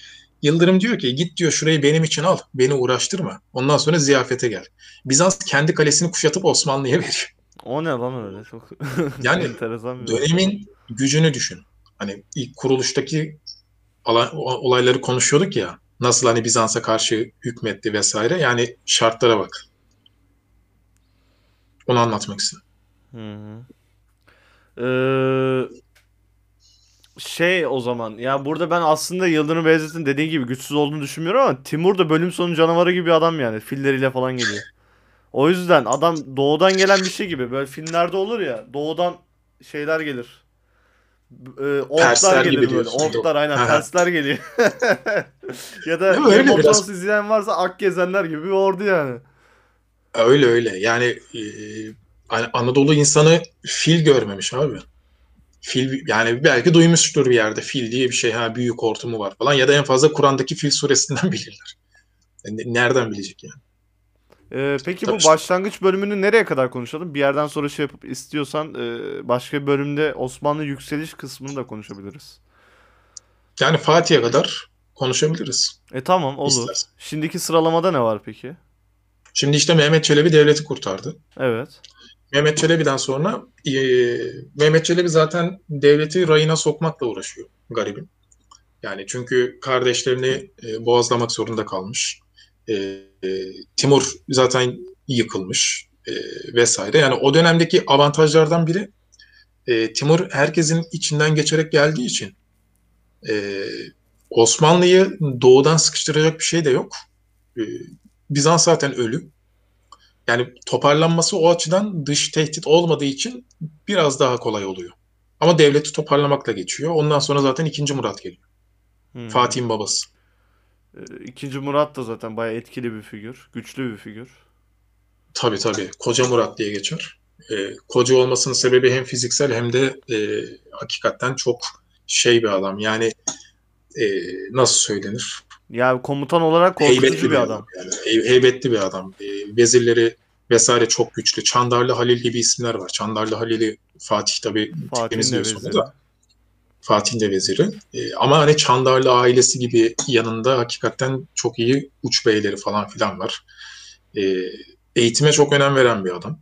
Yıldırım diyor ki git diyor şurayı benim için al. Beni uğraştırma. Ondan sonra ziyafete gel. Bizans kendi kalesini kuşatıp Osmanlı'ya veriyor. O ne lan öyle çok Yani enteresan bir. Dönemin gücünü düşün. Hani ilk kuruluştaki olayları konuşuyorduk ya. Nasıl hani Bizans'a karşı hükmetti vesaire. Yani şartlara bak. Onu anlatmak istedim. Hı hı. Ee, şey o zaman ya burada ben aslında Yıldırım Beyazıt'ın dediği gibi güçsüz olduğunu düşünmüyorum ama Timur da bölüm sonu canavarı gibi bir adam yani filleriyle falan geliyor. O yüzden adam doğudan gelen bir şey gibi böyle filmlerde olur ya doğudan şeyler gelir. E, orklar gelir gibi böyle. Orklar aynen Aha. Persler geliyor. ya da Game of izleyen varsa Ak Gezenler gibi bir ordu yani. Öyle öyle. Yani e, hani Anadolu insanı fil görmemiş abi. Fil yani belki duymuştur bir yerde fil diye bir şey ha büyük hortumu var falan ya da en fazla Kur'an'daki fil suresinden bilirler. Yani nereden bilecek yani? Ee, peki bu Tabii. başlangıç bölümünü nereye kadar konuşalım? Bir yerden sonra şey yapıp istiyorsan e, başka bir bölümde Osmanlı yükseliş kısmını da konuşabiliriz. Yani Fatih'e kadar konuşabiliriz. E tamam olur. İstersen. Şimdiki sıralamada ne var peki? Şimdi işte Mehmet Çelebi devleti kurtardı. Evet. Mehmet Çelebi'den sonra e, Mehmet Çelebi zaten devleti rayına sokmakla uğraşıyor garibim. Yani çünkü kardeşlerini e, boğazlamak zorunda kalmış. E, e, Timur zaten yıkılmış e, vesaire. Yani o dönemdeki avantajlardan biri e, Timur herkesin içinden geçerek geldiği için e, Osmanlı'yı doğudan sıkıştıracak bir şey de yok. E, Bizans zaten ölü. Yani toparlanması o açıdan dış tehdit olmadığı için biraz daha kolay oluyor. Ama devleti toparlamakla geçiyor. Ondan sonra zaten 2. Murat geliyor. Hmm. Fatih'in babası. Ee, İkinci Murat da zaten bayağı etkili bir figür. Güçlü bir figür. Tabii tabii. Koca Murat diye geçer. Ee, koca olmasının sebebi hem fiziksel hem de e, hakikaten çok şey bir adam. Yani e, nasıl söylenir? Ya komutan olarak korkutucu Heybetli bir adam. Yani. Hey- heybetli bir adam. E, vezirleri vesaire çok güçlü. Çandarlı Halil gibi isimler var. Çandarlı Halil'i Fatih de sonra veziri. da. Fatih'in de veziri. E, ama hani Çandarlı ailesi gibi yanında hakikaten çok iyi uç beyleri falan filan var. E, eğitime çok önem veren bir adam.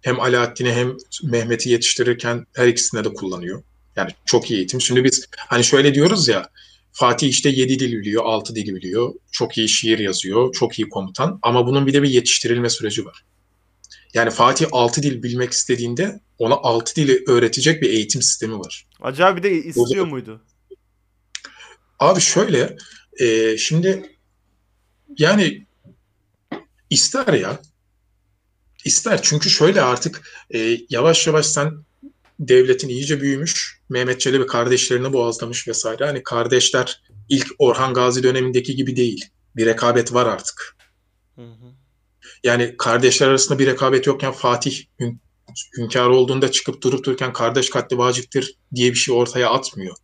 Hem Alaaddin'i hem Mehmet'i yetiştirirken her ikisine de kullanıyor. Yani çok iyi eğitim. Şimdi biz hani şöyle diyoruz ya Fatih işte 7 dil biliyor, 6 dil biliyor. Çok iyi şiir yazıyor, çok iyi komutan. Ama bunun bir de bir yetiştirilme süreci var. Yani Fatih 6 dil bilmek istediğinde ona 6 dili öğretecek bir eğitim sistemi var. Acaba bir de istiyor Burada- muydu? Abi şöyle, e, şimdi yani ister ya, ister çünkü şöyle artık e, yavaş yavaş sen devletin iyice büyümüş, Mehmet Çelebi kardeşlerini boğazlamış vesaire. Hani kardeşler ilk Orhan Gazi dönemindeki gibi değil. Bir rekabet var artık. Hı hı. Yani kardeşler arasında bir rekabet yokken Fatih hün- hünkâr olduğunda çıkıp durup dururken kardeş katli vaciptir diye bir şey ortaya atmıyor.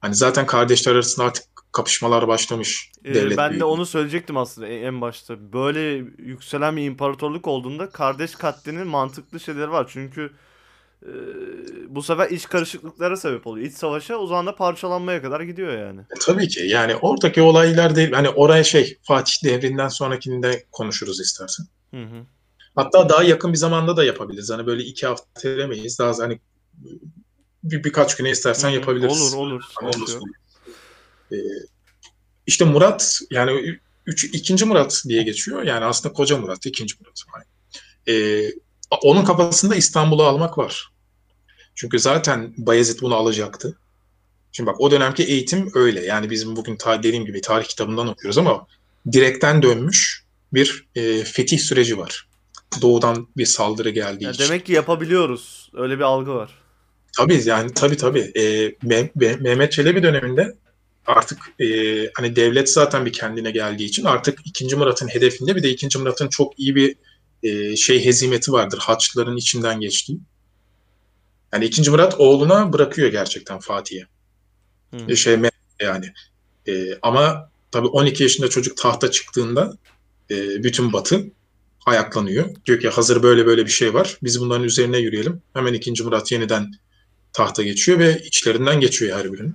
Hani zaten kardeşler arasında artık kapışmalar başlamış. Ee, devlet ben de onu söyleyecektim aslında e- en başta. Böyle yükselen bir imparatorluk olduğunda kardeş katlinin mantıklı şeyleri var. Çünkü e, bu sefer iç karışıklıklara sebep oluyor. İç savaşa o zaman da parçalanmaya kadar gidiyor yani. E, Tabii ki yani oradaki olaylar değil. Hani oraya şey Fatih devrinden sonrakinde konuşuruz istersen. Hı hı. Hatta daha yakın bir zamanda da yapabiliriz. Hani böyle iki hafta demeyiz. Daha hani bir, birkaç güne istersen Hı hı. yapabiliriz. Olur olur. Hani olur. Ee, işte Murat yani üç, ikinci Murat diye geçiyor. Yani aslında koca Murat, ikinci Murat. Ee, onun kafasında İstanbul'u almak var. Çünkü zaten Bayezid bunu alacaktı. Şimdi bak o dönemki eğitim öyle. Yani bizim bugün ta, dediğim gibi tarih kitabından okuyoruz ama direkten dönmüş bir e, fetih süreci var. Doğudan bir saldırı geldiği Ya için. demek ki yapabiliyoruz. Öyle bir algı var. Tabii yani tabii tabii. Ee, Me- Me- Mehmet Çelebi döneminde artık e, hani devlet zaten bir kendine geldiği için artık 2. Murat'ın hedefinde bir de 2. Murat'ın çok iyi bir e, şey hezimeti vardır. Haçlıların içinden geçtiği. Yani 2. Murat oğluna bırakıyor gerçekten Fatih'e. E, şey yani. E, ama tabii 12 yaşında çocuk tahta çıktığında e, bütün Batı ayaklanıyor. Diyor ki hazır böyle böyle bir şey var. Biz bunların üzerine yürüyelim. Hemen 2. Murat yeniden tahta geçiyor ve içlerinden geçiyor her birinin.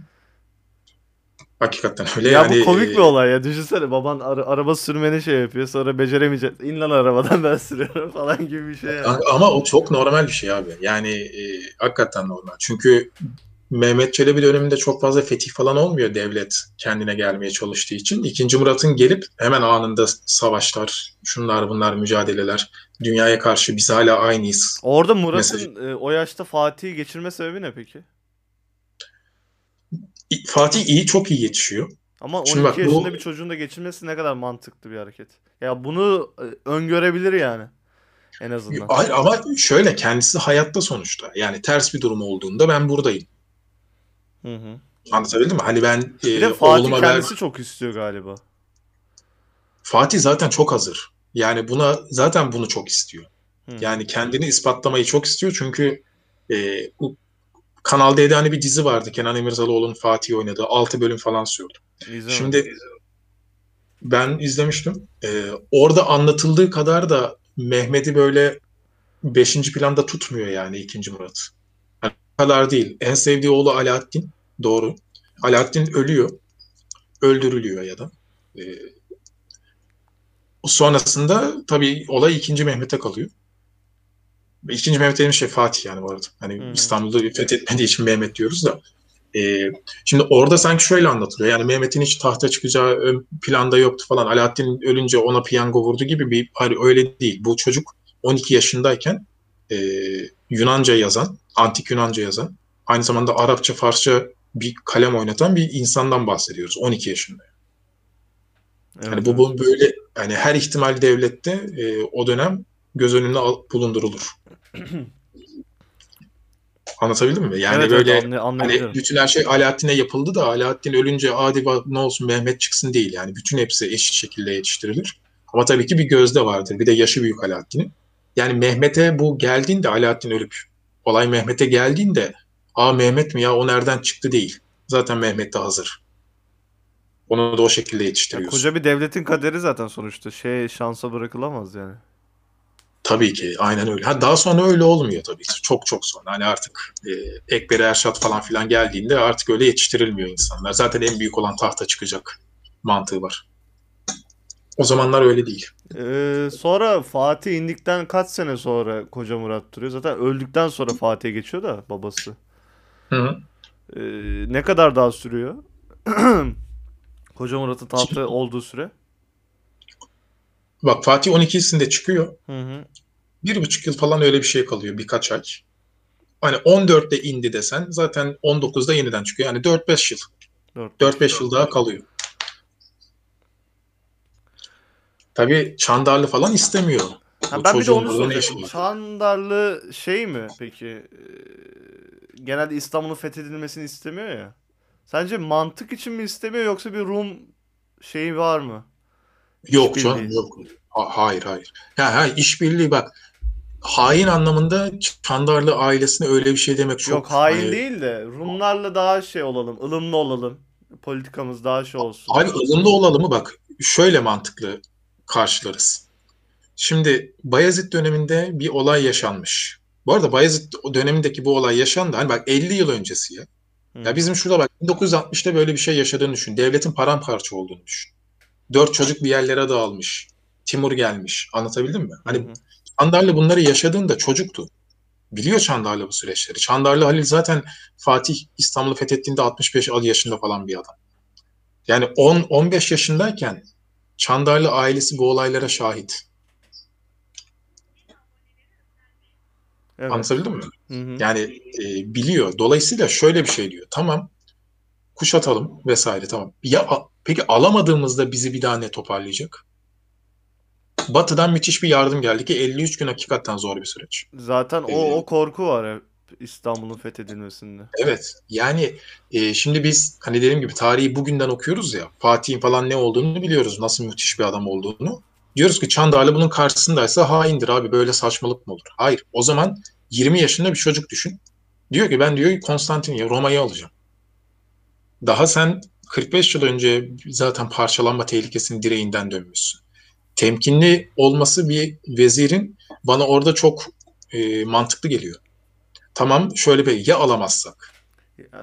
Hakikaten öyle Ya yani. bu komik e, bir olay ya. Düşünsene baban ara- araba sürmeni şey yapıyor. Sonra beceremeyecek. İn lan arabadan ben sürüyorum falan gibi bir şey. yani. Ama o çok normal bir şey abi. Yani e, hakikaten normal. Çünkü Mehmet Çelebi döneminde çok fazla fetih falan olmuyor devlet kendine gelmeye çalıştığı için. İkinci Murat'ın gelip hemen anında savaşlar, şunlar bunlar mücadeleler, dünyaya karşı biz hala aynıyız. Orada Murat'ın e, o yaşta Fatih'i geçirme sebebi ne peki? Fatih iyi, çok iyi yetişiyor. Ama 12 Şimdi bak bu- yaşında bir çocuğun da geçirmesi ne kadar mantıklı bir hareket. Ya bunu e, öngörebilir yani. En azından. Hayır ama şöyle kendisi hayatta sonuçta. Yani ters bir durum olduğunda ben buradayım. Hı hı. Anlatabildim mi? Hani ben e, Bir de Fatih oğluma ver... kendisi çok istiyor galiba. Fatih zaten çok hazır. Yani buna zaten bunu çok istiyor. Hı. Yani kendini ispatlamayı çok istiyor çünkü e, bu Kanal D'de hani bir dizi vardı. Kenan İmirzalıoğlu'nun Fatih oynadığı. 6 bölüm falan sürdü. İzlemedim. Şimdi ben izlemiştim. Ee, orada anlatıldığı kadar da Mehmet'i böyle beşinci planda tutmuyor yani ikinci Murat. Yani kadar değil. En sevdiği oğlu Alaaddin. Doğru. Alaaddin ölüyor. Öldürülüyor ya da. Ee, sonrasında tabii olay ikinci Mehmet'e kalıyor. İkinci Mehmet dediğim şey Fatih yani bu arada. Hani hı. İstanbul'u fethetmediği için Mehmet diyoruz da. Ee, şimdi orada sanki şöyle anlatılıyor. Yani Mehmet'in hiç tahta çıkacağı ön planda yoktu falan. Alaaddin ölünce ona piyango vurdu gibi bir hani öyle değil. Bu çocuk 12 yaşındayken e, Yunanca yazan, antik Yunanca yazan, aynı zamanda Arapça, Farsça bir kalem oynatan bir insandan bahsediyoruz 12 yaşında. Evet, Yani bu, bu böyle yani her ihtimal devlette e, o dönem göz önünde bulundurulur. Anlatabildim mi? Yani Evet, evet, böyle anlay- anlayabiliyorum. Hani bütün her şey Alaaddin'e yapıldı da Alaaddin ölünce bak ne olsun Mehmet çıksın değil. Yani bütün hepsi eşit şekilde yetiştirilir. Ama tabii ki bir gözde vardır. Bir de yaşı büyük Alaaddin'in. Yani Mehmet'e bu geldiğinde Alaaddin ölüp olay Mehmet'e geldiğinde aa Mehmet mi ya o nereden çıktı değil. Zaten Mehmet de hazır. Onu da o şekilde Ya yetiştiriyorsun. koca bir devletin kaderi zaten sonuçta. Şey şansa bırakılamaz yani. Tabii ki aynen öyle. Ha, daha sonra öyle olmuyor tabii. Çok çok sonra. Hani artık e, Ekber Erşat falan filan geldiğinde artık öyle yetiştirilmiyor insanlar. Zaten en büyük olan tahta çıkacak mantığı var. O zamanlar öyle değil. Ee, sonra Fatih indikten kaç sene sonra Koca Murat duruyor? Zaten öldükten sonra Fatih'e geçiyor da babası. Hı hı. Ee, ne kadar daha sürüyor? Koca Murat'ın tahtta olduğu süre. Bak Fatih 12'sinde çıkıyor. Hı hı. Bir buçuk yıl falan öyle bir şey kalıyor. Birkaç ay. Hani 14'te indi desen zaten 19'da yeniden çıkıyor. Yani 4-5 yıl. Dört. 4-5 yıl daha kalıyor. Tabii Çandarlı falan istemiyor. Ha, ben bir de onu soracaktım. Çandarlı şey mi peki? Ee, genelde İstanbul'un fethedilmesini istemiyor ya. Sence mantık için mi istemiyor yoksa bir Rum şeyi var mı? Yok İşbirliği. canım yok. Ha- hayır hayır. Ya ha, işbirliği bak. Hain anlamında Çandarlı ailesine öyle bir şey demek çok Yok hain hani- değil de Rumlarla daha şey olalım, ılımlı olalım. Politikamız daha şey olsun. Abi ılımlı olalım mı bak şöyle mantıklı karşılarız. Şimdi Bayezid döneminde bir olay yaşanmış. Bu arada Bayezid dönemindeki bu olay yaşandı. Hani bak 50 yıl öncesi ya. Hı. Ya bizim şurada bak 1960'ta böyle bir şey yaşadığını düşün. Devletin paramparça olduğunu düşün. Dört çocuk bir yerlere dağılmış. Timur gelmiş. Anlatabildim mi? Hani Hı hı. Çandarlı bunları yaşadığında çocuktu. Biliyor Çandarlı bu süreçleri. Çandarlı Halil zaten Fatih İstanbul'u fethettiğinde 65 yaşında falan bir adam. Yani 10-15 yaşındayken Çandarlı ailesi bu olaylara şahit. Evet. Anlatabildim mi? Hı hı. Yani e, biliyor. Dolayısıyla şöyle bir şey diyor. Tamam kuşatalım vesaire tamam. Ya peki alamadığımızda bizi bir daha ne toparlayacak? Batı'dan müthiş bir yardım geldi ki 53 gün hakikaten zor bir süreç. Zaten o Ee, o korku var İstanbul'un fethedilmesinde. Evet. Yani e, şimdi biz hani dediğim gibi tarihi bugünden okuyoruz ya. Fatih'in falan ne olduğunu biliyoruz. Nasıl müthiş bir adam olduğunu. Diyoruz ki Çandarlı bunun karşısındaysa haindir abi böyle saçmalık mı olur? Hayır. O zaman 20 yaşında bir çocuk düşün. Diyor ki ben diyor Konstantin'i Roma'yı alacağım. Daha sen 45 yıl önce zaten parçalanma tehlikesinin direğinden dönmüşsün. Temkinli olması bir vezirin bana orada çok e, mantıklı geliyor. Tamam şöyle bir ya alamazsak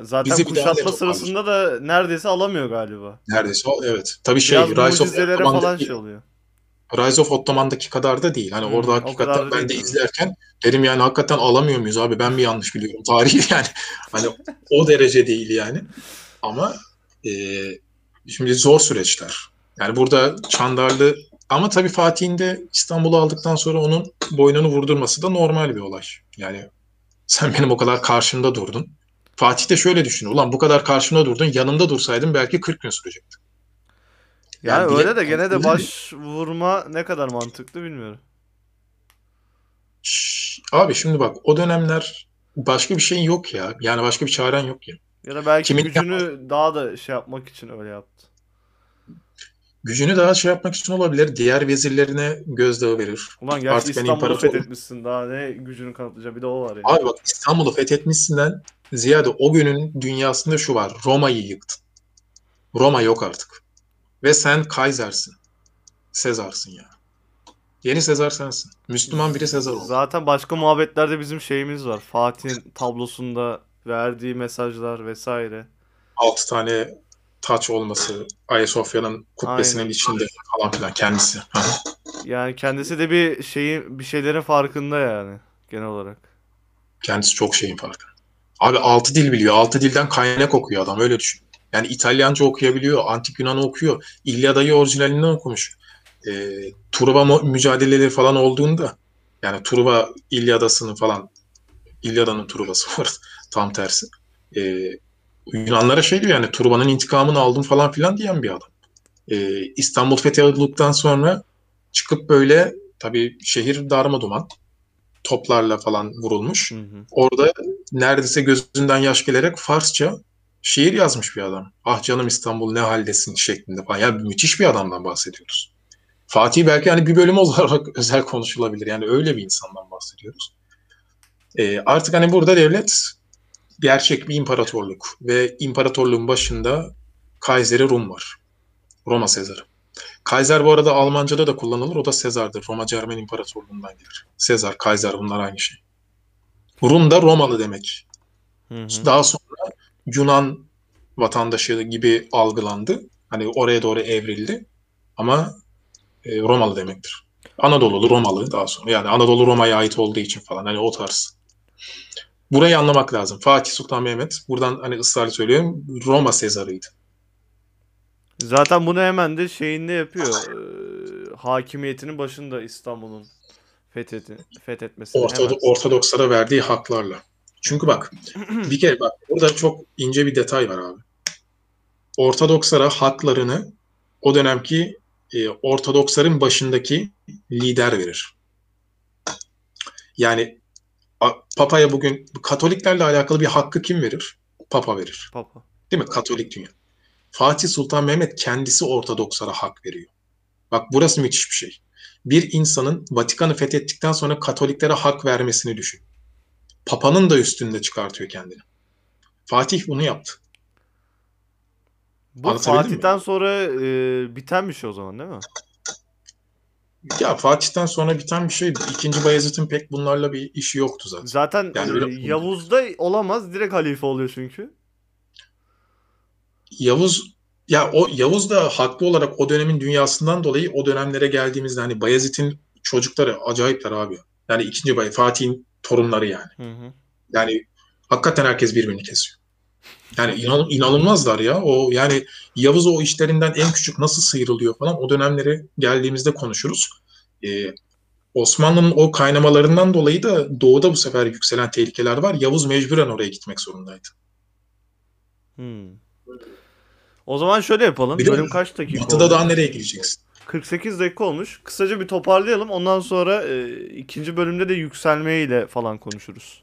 Zaten Bizi kuşatma sırasında da neredeyse alamıyor galiba. Neredeyse evet. Tabii şey Biraz Rise of mucizelere falan Ottoman'daki, şey oluyor. Rise of Ottoman'daki kadar da değil. Hani Hı, orada hakikaten ben de izlerken dedim yani hakikaten alamıyor muyuz abi ben mi yanlış biliyorum tarihi yani. Hani o derece değil yani. Ama e, şimdi zor süreçler. Yani burada Çandarlı ama tabii Fatih'in de İstanbul'u aldıktan sonra onun boynunu vurdurması da normal bir olay. Yani sen benim o kadar karşımda durdun. Fatih de şöyle düşünüyor. Ulan bu kadar karşımda durdun. Yanımda dursaydın belki 40 gün sürecekti. Yani Yani öyle de gene de baş vurma ne kadar mantıklı bilmiyorum. Abi şimdi bak o dönemler başka bir şeyin yok ya. Yani başka bir çaren yok ya. Ya da belki Kimin gücünü daha da şey yapmak için öyle yaptı. gücünü daha şey yapmak için olabilir. Diğer vezirlerine gözdağı verir. Ulan gerçi Artık hani İstanbul'u imparator- fethetmişsin daha ne gücünü kanıtlayacak bir de o var yani. Abi bak İstanbul'u fethetmişsinden ziyade o günün dünyasında şu var. Roma'yı yıktın. Roma yok artık. Ve sen Kaiser'sin. Sezarsın ya. Yeni Sezar sensin. Müslüman biri Sezar oldu. Zaten başka muhabbetlerde bizim şeyimiz var. Fatih'in tablosunda verdiği mesajlar vesaire. Altı tane taç olması, Ayasofya'nın kubbesinin Aynen. içinde falan filan kendisi. Yani kendisi de bir şeyin bir şeylerin farkında yani genel olarak. Kendisi çok şeyin farkında. Abi altı dil biliyor. Altı dilden kaynak okuyor adam öyle düşün. Yani İtalyanca okuyabiliyor, Antik Yunan'ı okuyor. İlyada'yı orijinalinden okumuş. Ee, Truva mücadeleleri falan olduğunda yani Truva İlyada'sının falan İlyada'nın Truva'sı var tam tersi. Ee, Yunanlara şey diyor yani Truva'nın intikamını aldım falan filan diyen bir adam. Ee, İstanbul fethedildikten sonra çıkıp böyle tabii şehir darma duman toplarla falan vurulmuş. Hı hı. Orada neredeyse gözünden yaş gelerek Farsça şiir yazmış bir adam. Ah canım İstanbul ne haldesin şeklinde falan. Yani müthiş bir adamdan bahsediyoruz. Fatih belki hani bir bölüm olarak özel konuşulabilir. Yani öyle bir insandan bahsediyoruz. Ee, artık hani burada devlet gerçek bir imparatorluk ve imparatorluğun başında Kayseri Rum var. Roma Sezarı. Kaiser bu arada Almanca'da da kullanılır. O da Sezar'dır. Roma Cermen İmparatorluğundan gelir. Sezar, Kaiser bunlar aynı şey. Rum da Romalı demek. Hı hı. Daha sonra Yunan vatandaşı gibi algılandı. Hani oraya doğru evrildi. Ama e, Romalı demektir. Anadolu'lu Romalı daha sonra. Yani Anadolu Roma'ya ait olduğu için falan. Hani o tarz. Burayı anlamak lazım. Fatih Sultan Mehmet buradan hani ısrarlı söylüyorum Roma Sezarıydı. Zaten bunu hemen de şeyinde yapıyor. Ee, hakimiyetinin başında İstanbul'un fethetti, fethetmesini Orta, hemen. Ortodokslara verdiği haklarla. Çünkü bak bir kere bak burada çok ince bir detay var abi. Ortodokslara haklarını o dönemki e, Ortodoksların başındaki lider verir. Yani Papa'ya bugün Katoliklerle alakalı bir hakkı kim verir? Papa verir. Papa. Değil mi? Katolik dünya. Fatih Sultan Mehmet kendisi Ortodokslara hak veriyor. Bak burası müthiş bir şey. Bir insanın Vatikan'ı fethettikten sonra Katoliklere hak vermesini düşün. Papa'nın da üstünde çıkartıyor kendini. Fatih bunu yaptı. Bu Anlatabildim mi? Fatih'ten sonra e, biten bir şey o zaman değil mi? Ya Fatih'ten sonra biten bir şeydi. İkinci Bayezid'in pek bunlarla bir işi yoktu zaten. Zaten Yani e, Yavuz'da olamaz. Direkt halife oluyor çünkü. Yavuz ya o Yavuz da haklı olarak o dönemin dünyasından dolayı o dönemlere geldiğimizde hani Bayezid'in çocukları acayipler abi. Yani ikinci Bay Fatih'in torunları yani. Hı hı. Yani hakikaten herkes birbirini kesiyor. Yani inan, inanılmazlar ya. O yani Yavuz o işlerinden en küçük nasıl sıyrılıyor falan o dönemlere geldiğimizde konuşuruz. Ee, Osmanlı'nın o kaynamalarından dolayı da doğuda bu sefer yükselen tehlikeler var. Yavuz mecburen oraya gitmek zorundaydı. Hmm. O zaman şöyle yapalım. Bir Bölüm kaç dakika Batıda oldu? daha nereye gideceksin? 48 dakika olmuş. Kısaca bir toparlayalım. Ondan sonra e, ikinci bölümde de yükselmeyle falan konuşuruz.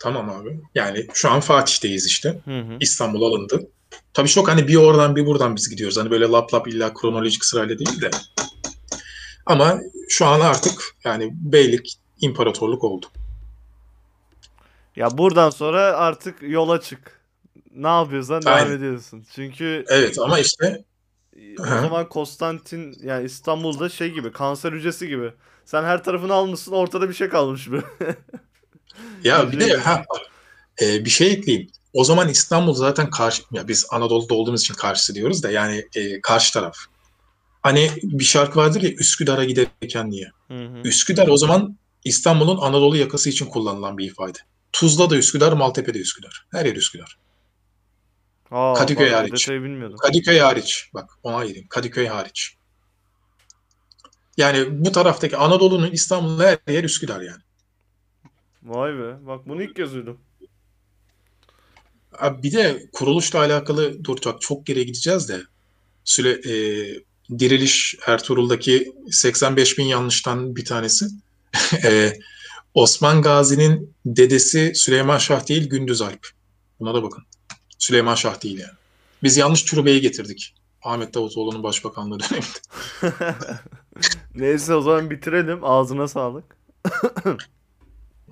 Tamam abi. Yani şu an Fatih'teyiz işte. Hı hı. İstanbul alındı. Tabii çok hani bir oradan bir buradan biz gidiyoruz. Hani böyle lap lap illa kronolojik sırayla değil de. Ama şu an artık yani beylik imparatorluk oldu. Ya buradan sonra artık yola çık. Ne yapıyorsan devam Aynen. ediyorsun. Çünkü Evet ama işte o zaman Konstantin yani İstanbul'da şey gibi kanser hücresi gibi. Sen her tarafını almışsın ortada bir şey kalmış bir. ya bir de ha, e, bir şey ekleyeyim. O zaman İstanbul zaten karşı ya biz Anadolu'da olduğumuz için karşısı diyoruz da yani e, karşı taraf. Hani bir şarkı vardır ya Üsküdar'a giderken diye. Hı hı. Üsküdar o zaman İstanbul'un Anadolu yakası için kullanılan bir ifade. Tuzla da Üsküdar, Maltepe de Üsküdar. Her yer Üsküdar. Aa, Kadıköy hariç. Kadıköy hariç. Bak ona ayırayım. Kadıköy hariç. Yani bu taraftaki Anadolu'nun İstanbul'un her yer Üsküdar yani. Vay be. Bak bunu ilk kez duydum. Abi bir de kuruluşla alakalı dur bak çok geriye gideceğiz de Süle, e, Diriliş Ertuğrul'daki 85 bin yanlıştan bir tanesi. E, Osman Gazi'nin dedesi Süleyman Şah değil Gündüz Alp. Buna da bakın. Süleyman Şah değil yani. Biz yanlış türbeyi getirdik. Ahmet Davutoğlu'nun başbakanlığı döneminde. Neyse o zaman bitirelim. Ağzına sağlık.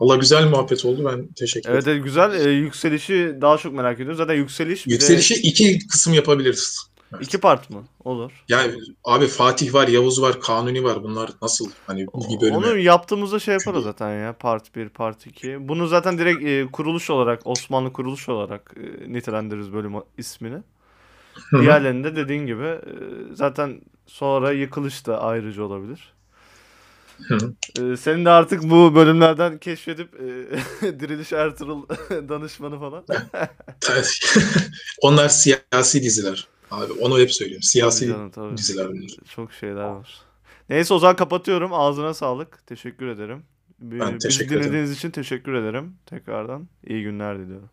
Valla güzel muhabbet oldu. Ben teşekkür Evet, ederim. evet güzel. Ee, yükselişi daha çok merak ediyorum. Zaten yükseliş bir de Yükselişi iki kısım yapabiliriz. iki part mı? Olur. Yani abi Fatih var, Yavuz var, Kanuni var. Bunlar nasıl hani bir bölümü? Onu yaptığımızda şey yaparız zaten ya. Part 1, part 2. Bunu zaten direkt e, kuruluş olarak, Osmanlı kuruluş olarak e, nitelendiririz bölüm ismini. Diğerlerinde dediğin gibi e, zaten sonra yıkılış da ayrıca olabilir. Hı hı. E, senin de artık bu bölümlerden keşfedip e, Diriliş Ertuğrul danışmanı falan. Onlar siyasi diziler. Abi onu hep söylüyorum. Tabii Siyasi canım, tabii. diziler bunlar. Çok şeyler var. Neyse o zaman kapatıyorum. Ağzına sağlık. Teşekkür ederim. Ben Bizi teşekkür ederim. dinlediğiniz için teşekkür ederim. Tekrardan iyi günler diliyorum.